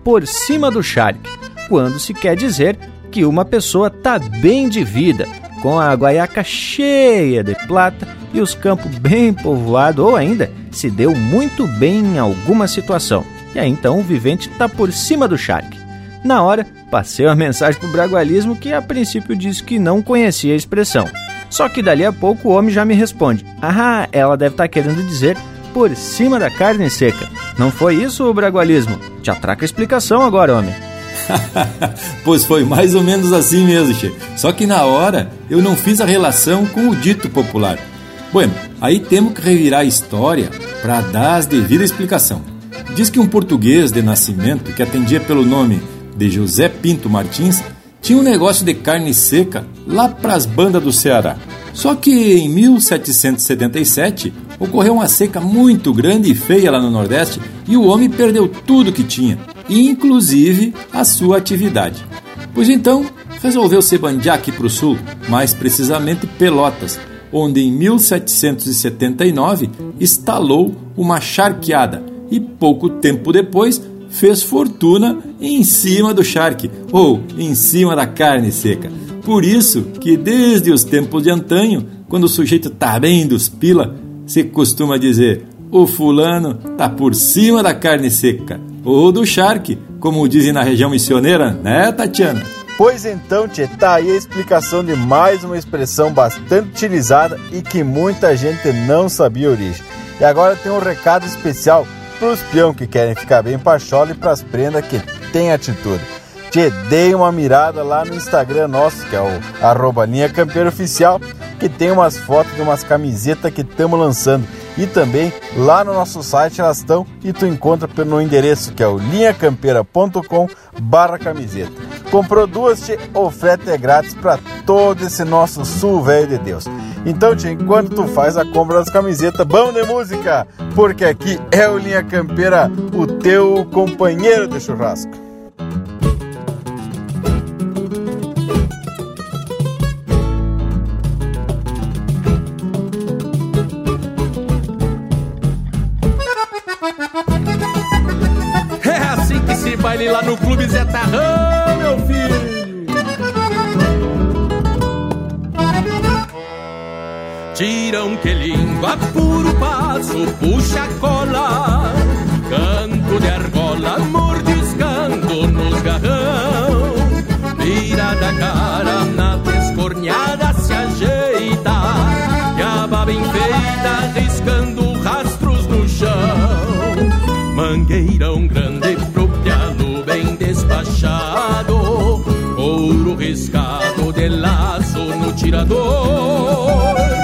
por cima do charque, quando se quer dizer que uma pessoa tá bem de vida, com a guaiaca cheia de plata e os campos bem povoados, ou ainda se deu muito bem em alguma situação. E aí então o vivente está por cima do charque. Na hora, passei uma [LAUGHS] mensagem pro Bragualismo que a princípio disse que não conhecia a expressão. Só que dali a pouco o homem já me responde: Ah, ela deve estar tá querendo dizer por cima da carne seca. Não foi isso o Bragualismo? Te atraca a explicação agora, homem. [LAUGHS] pois foi mais ou menos assim mesmo, che. Só que na hora eu não fiz a relação com o dito popular. Bueno, aí temos que revirar a história para dar as devidas explicação. Diz que um português de nascimento que atendia pelo nome de José Pinto Martins tinha um negócio de carne seca lá para as bandas do Ceará. Só que em 1777 ocorreu uma seca muito grande e feia lá no Nordeste e o homem perdeu tudo que tinha, inclusive a sua atividade. Pois então resolveu se bandear aqui para o sul, mais precisamente Pelotas, onde em 1779 instalou uma charqueada e pouco tempo depois fez fortuna em cima do charque ou em cima da carne seca. Por isso que desde os tempos de antanho, quando o sujeito tá bem dos pila, se costuma dizer: o fulano tá por cima da carne seca ou do charque, como dizem na região missioneira, né, Tatiana? Pois então, Tchê, tá aí a explicação de mais uma expressão bastante utilizada e que muita gente não sabia a origem. E agora tem um recado especial pros peão que querem ficar bem pachola e pras prendas que têm atitude. Tchê, dei uma mirada lá no Instagram nosso, que é o arroba campeiro oficial, que tem umas fotos de umas camisetas que estamos lançando. E também lá no nosso site elas estão e tu encontra pelo endereço que é o linhacampeira.com barra camiseta. Comprou duas, tchê, o é grátis para todo esse nosso sul velho de Deus. Então, tchê, enquanto tu faz a compra das camisetas, vamos de música, porque aqui é o Linha Campeira, o teu companheiro de churrasco. Tiram que língua, puro passo, puxa cola. Canto de argola, mordiscando nos garrão. Vira da cara, na descorneada se ajeita. E a baba enfeita, riscando rastros no chão. Mangueirão grande pro piano bem despachado. Ouro riscado de laço no tirador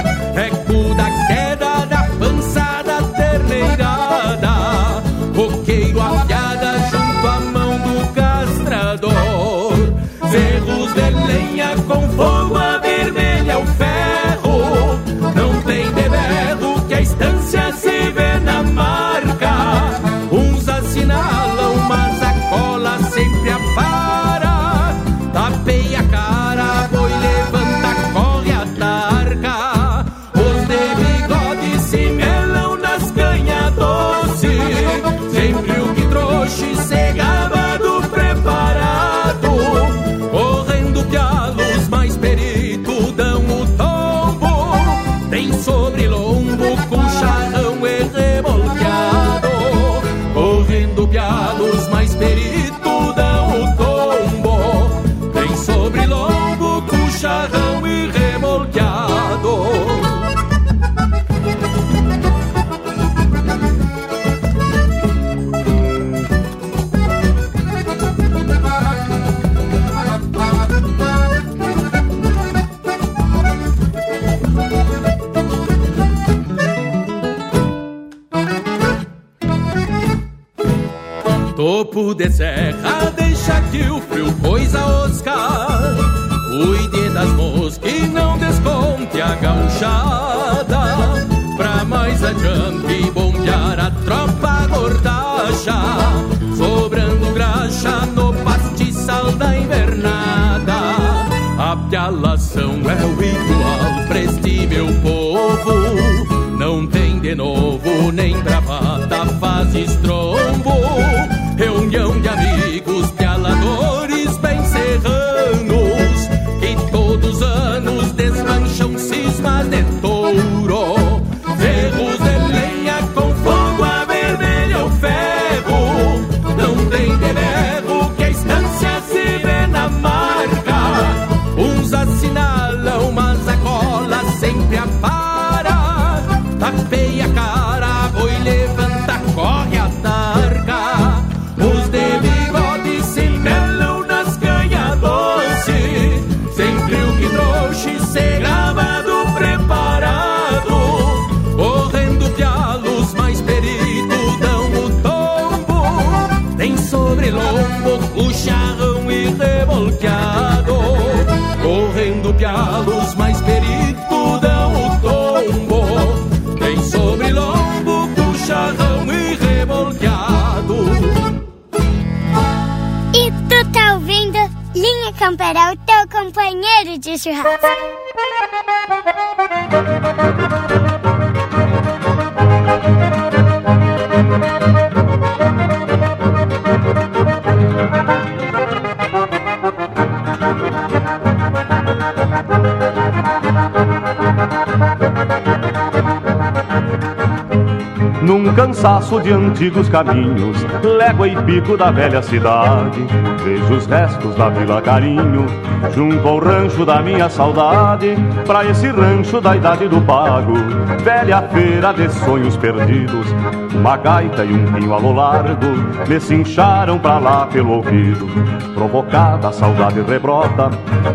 cansaço de antigos caminhos, légua e pico da velha cidade, vejo os restos da Vila Carinho, junto ao rancho da minha saudade, pra esse rancho da idade do pago, velha feira de sonhos perdidos, uma gaita e um pinho a lo largo, me cincharam pra lá pelo ouvido, provocada a saudade rebrota,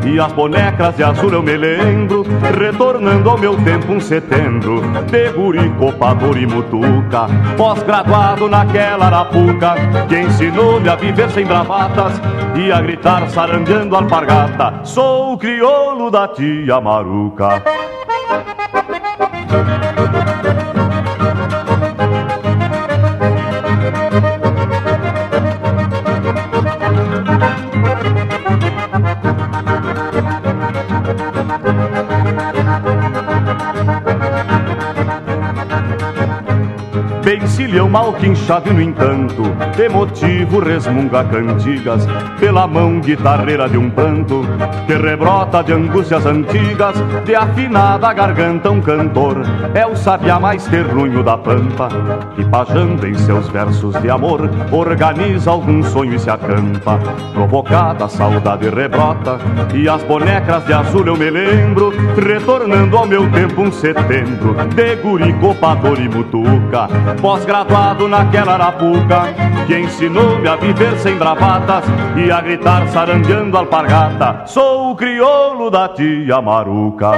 e as bonecas de azul eu me lembro, retornando ao meu tempo um setembro, de guri, copador e mutuca, pós-graduado naquela arapuca, que ensinou-me a viver sem bravatas e a gritar sarandeando alpargata, sou o crioulo da tia Maruca. Bencilhão mal quinchado e no entanto Emotivo resmunga cantigas Pela mão guitarreira de um pranto Que rebrota de angústias antigas De afinada garganta um cantor É o sabiá mais terrunho da pampa Que pajando em seus versos de amor Organiza algum sonho e se acampa. Provocada a saudade rebrota E as bonecas de azul eu me lembro Retornando ao meu tempo um setembro De guri, copador e mutuca pós-graduado naquela arapuca, que ensinou-me a viver sem bravatas e a gritar sarandeando alpargata. Sou o crioulo da tia Maruca.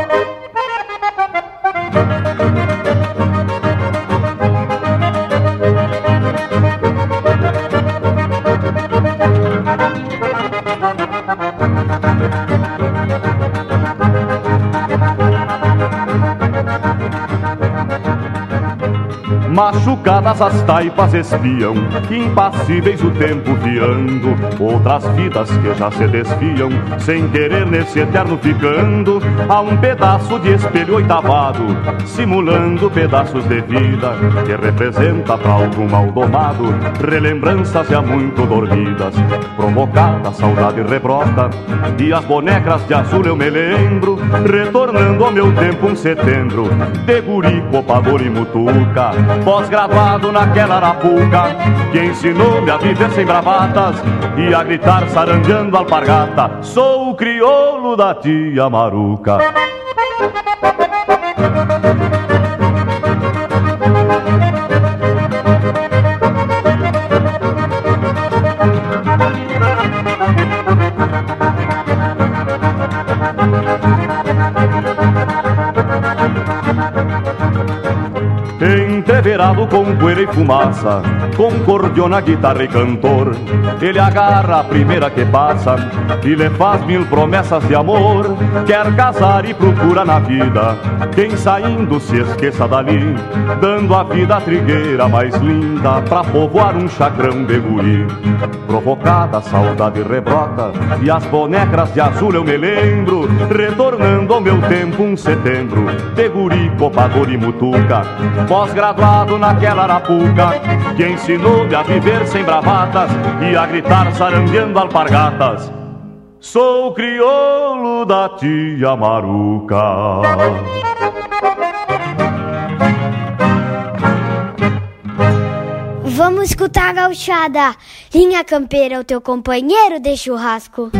Machucadas as taipas espiam, impassíveis o tempo viando, outras vidas que já se desfiam, sem querer nesse eterno ficando, a um pedaço de espelho oitavado, simulando pedaços de vida, que representa para algum mal domado, relembranças já muito dormidas, provocada a saudade rebrota, e as bonecas de azul eu me lembro, retornando ao meu tempo um setembro, de guri, copador e mutuca, pós-graduado naquela arapuca, que ensinou-me a viver sem bravatas e a gritar sarandeando alpargata. Sou o crioulo da tia Maruca. Entreverado com poeira e fumaça, com cordiona, guitarra e cantor, ele agarra a primeira que passa e lhe faz mil promessas de amor. Quer casar e procura na vida quem saindo se esqueça dali, dando a vida a trigueira mais linda pra povoar um chacrão de guri. Provocada a saudade rebrota e as bonecas de azul eu me lembro, retornando ao meu tempo um setembro, de guri, copador e mutuca, pós-graduado naquela arapuca, que ensinou-me a viver sem bravatas e a gritar sarandeando alpargatas. Sou crioulo da tia Maruca. Vamos escutar a gauchada. Linha Campeira, o teu companheiro de churrasco.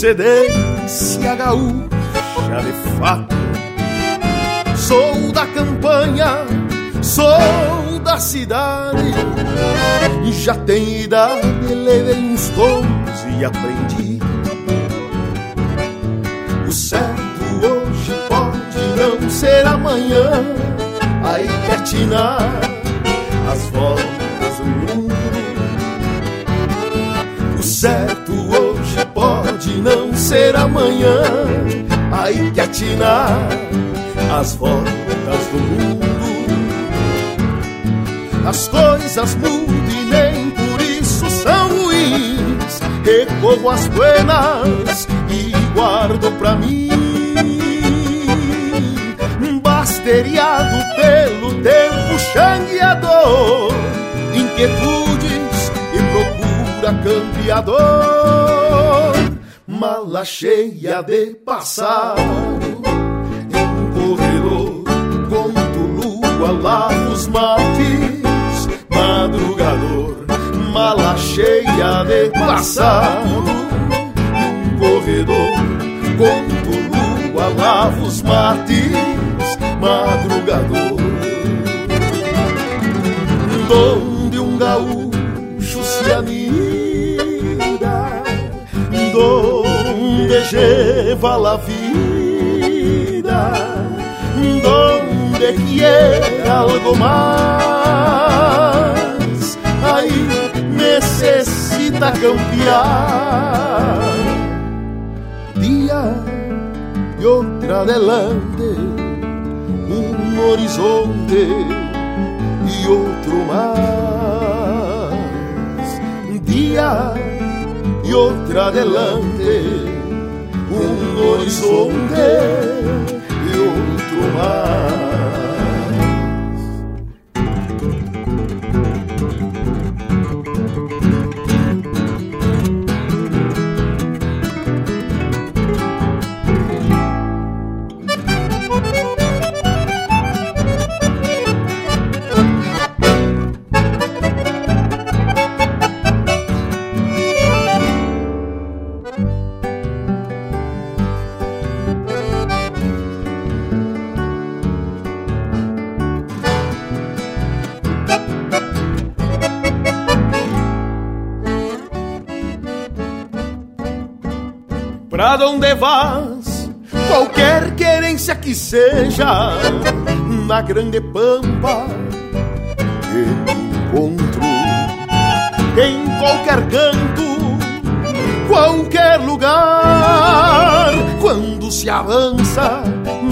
Procedência gaúcha de fato. Sou da campanha, sou da cidade, já tenho idade, levei uns tons e aprendi. O certo hoje pode não ser amanhã, aí quer tirar as voltas do mundo. O certo hoje pode não ser amanhã, aí que atinar as voltas do mundo. As coisas mudam e nem por isso são ruins. Recorro as buenas e guardo pra mim. Basteriado pelo tempo xangueador, inquietudes e procura campeador. Mala cheia de passado, um corredor, conto lua, lavo os mates, madrugador. Mala cheia de passado, um corredor, conto lua, lavo os mates, madrugador. Donde um gaúcho se anida, donde lleva la vida, donde quiere algo más, ahí necesita cambiar. Día y otra adelante, un horizonte y otro más. Día y otra adelante, un horizonte y otro más. Vas? Qualquer querência que seja, na grande pampa que encontro. Em qualquer canto, qualquer lugar, quando se avança,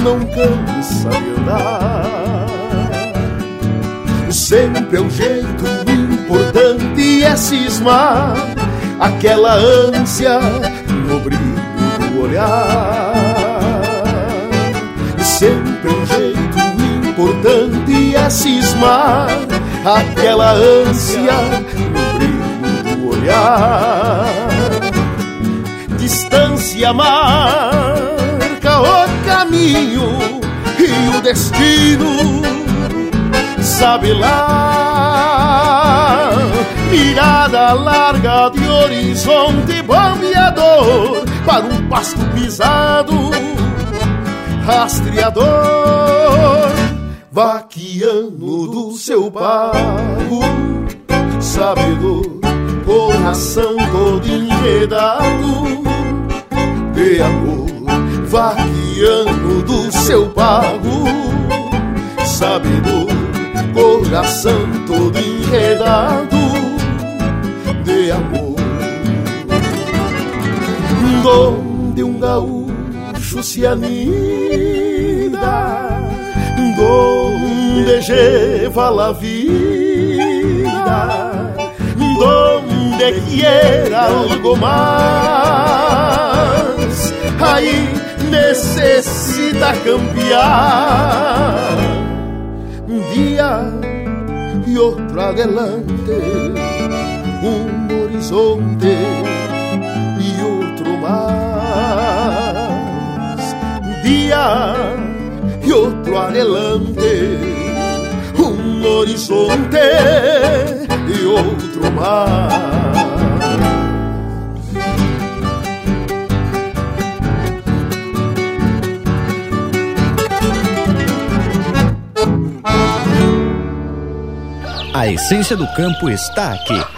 não cansa de andar. Sempre é um jeito importante é cismar aquela ânsia no brilho olhar. Sempre um jeito importante é cismar aquela ânsia no brilho do olhar. Distância marca o caminho e o destino sabe lá. Mirada larga de horizonte bombeador para um pasto pisado, rastreador, vaqueano do seu pago, sabedor, coração todo enredado de amor, vaqueano do seu pago, sabedor coração todo enredado de amor. Donde um gaúcho se anida, donde lleva la vida, donde quiera algo más, aí necessita cambiar. Un día y otro adelante, un horizonte um dia e outro adelante, um horizonte e outro mar. A essência do campo está aqui.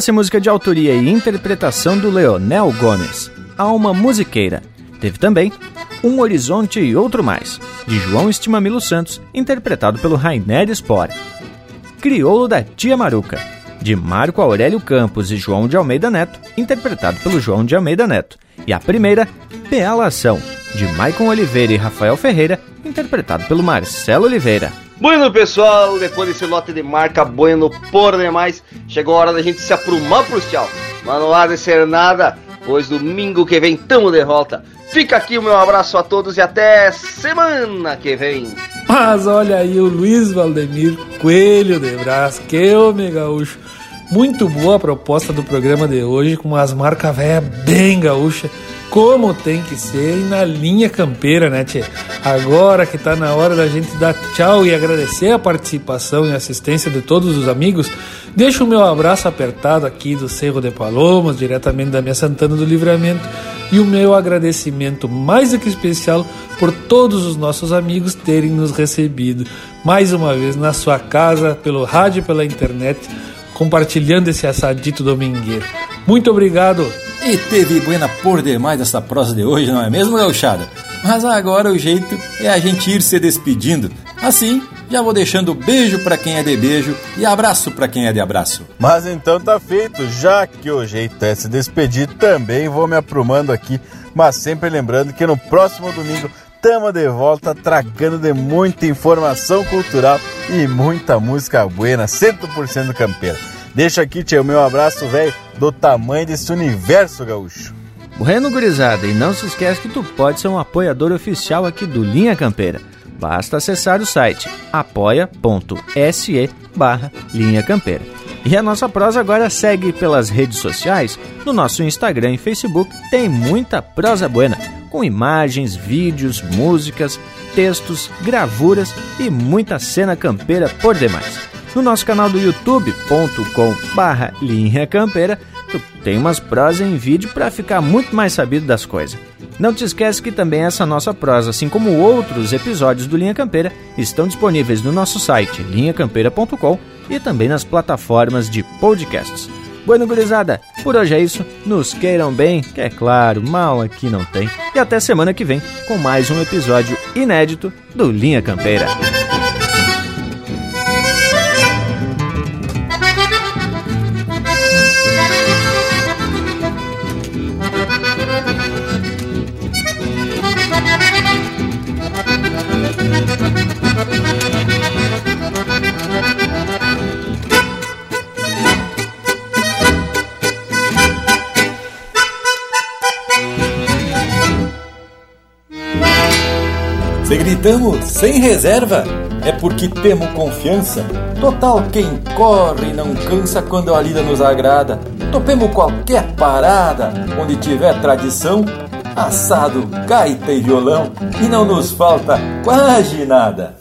Essa música de autoria e interpretação do Leonel Gomes, Alma Musiqueira. Teve também Um Horizonte e Outro Mais, de João Estimamilo Santos, interpretado pelo Rainer Spore. Crioulo da Tia Maruca, de Marco Aurélio Campos e João de Almeida Neto, interpretado pelo João de Almeida Neto. E a primeira, Pealação, de Maicon Oliveira e Rafael Ferreira, interpretado pelo Marcelo Oliveira. Bueno, pessoal, depois desse lote de marca bueno por demais, chegou a hora da gente se aprumar pro tchau. Mas não há de ser nada, pois domingo que vem tamo de volta. Fica aqui o meu abraço a todos e até semana que vem. Mas olha aí o Luiz Valdemir Coelho de Brás, que homem gaúcho. Muito boa a proposta do programa de hoje, com umas marcas velhas bem gaúchas como tem que ser e na linha campeira, né, Tchê? Agora que tá na hora da gente dar tchau e agradecer a participação e assistência de todos os amigos, deixo o meu abraço apertado aqui do Cerro de Palomas, diretamente da minha Santana do Livramento, e o meu agradecimento mais do que especial por todos os nossos amigos terem nos recebido mais uma vez na sua casa, pelo rádio e pela internet, compartilhando esse assadito domingueiro. Muito obrigado e teve buena por demais essa prosa de hoje, não é mesmo, gauchada? Mas agora o jeito é a gente ir se despedindo. Assim, já vou deixando beijo para quem é de beijo e abraço para quem é de abraço. Mas então tá feito, já que o jeito é se despedir, também vou me aprumando aqui, mas sempre lembrando que no próximo domingo tamo de volta tracando de muita informação cultural e muita música buena, 100% campeira. Deixa aqui, tio, meu abraço, velho, do tamanho desse universo gaúcho. Bueno, gurizada, e não se esquece que tu pode ser um apoiador oficial aqui do Linha Campeira. Basta acessar o site apoia.se barra Linha Campeira. E a nossa prosa agora segue pelas redes sociais. No nosso Instagram e Facebook tem muita prosa buena, com imagens, vídeos, músicas, textos, gravuras e muita cena campeira por demais no nosso canal do youtube.com barra linha campeira, tem umas prosas em vídeo para ficar muito mais sabido das coisas. Não te esquece que também essa nossa prosa, assim como outros episódios do Linha Campeira, estão disponíveis no nosso site linhacampeira.com e também nas plataformas de podcasts. Bueno, gurizada, por hoje é isso. Nos queiram bem, que é claro, mal aqui não tem. E até semana que vem com mais um episódio inédito do Linha Campeira. Se gritamos sem reserva, é porque temos confiança. Total, quem corre não cansa quando a lida nos agrada. Topemos qualquer parada onde tiver tradição, assado, gaita e violão, e não nos falta quase nada.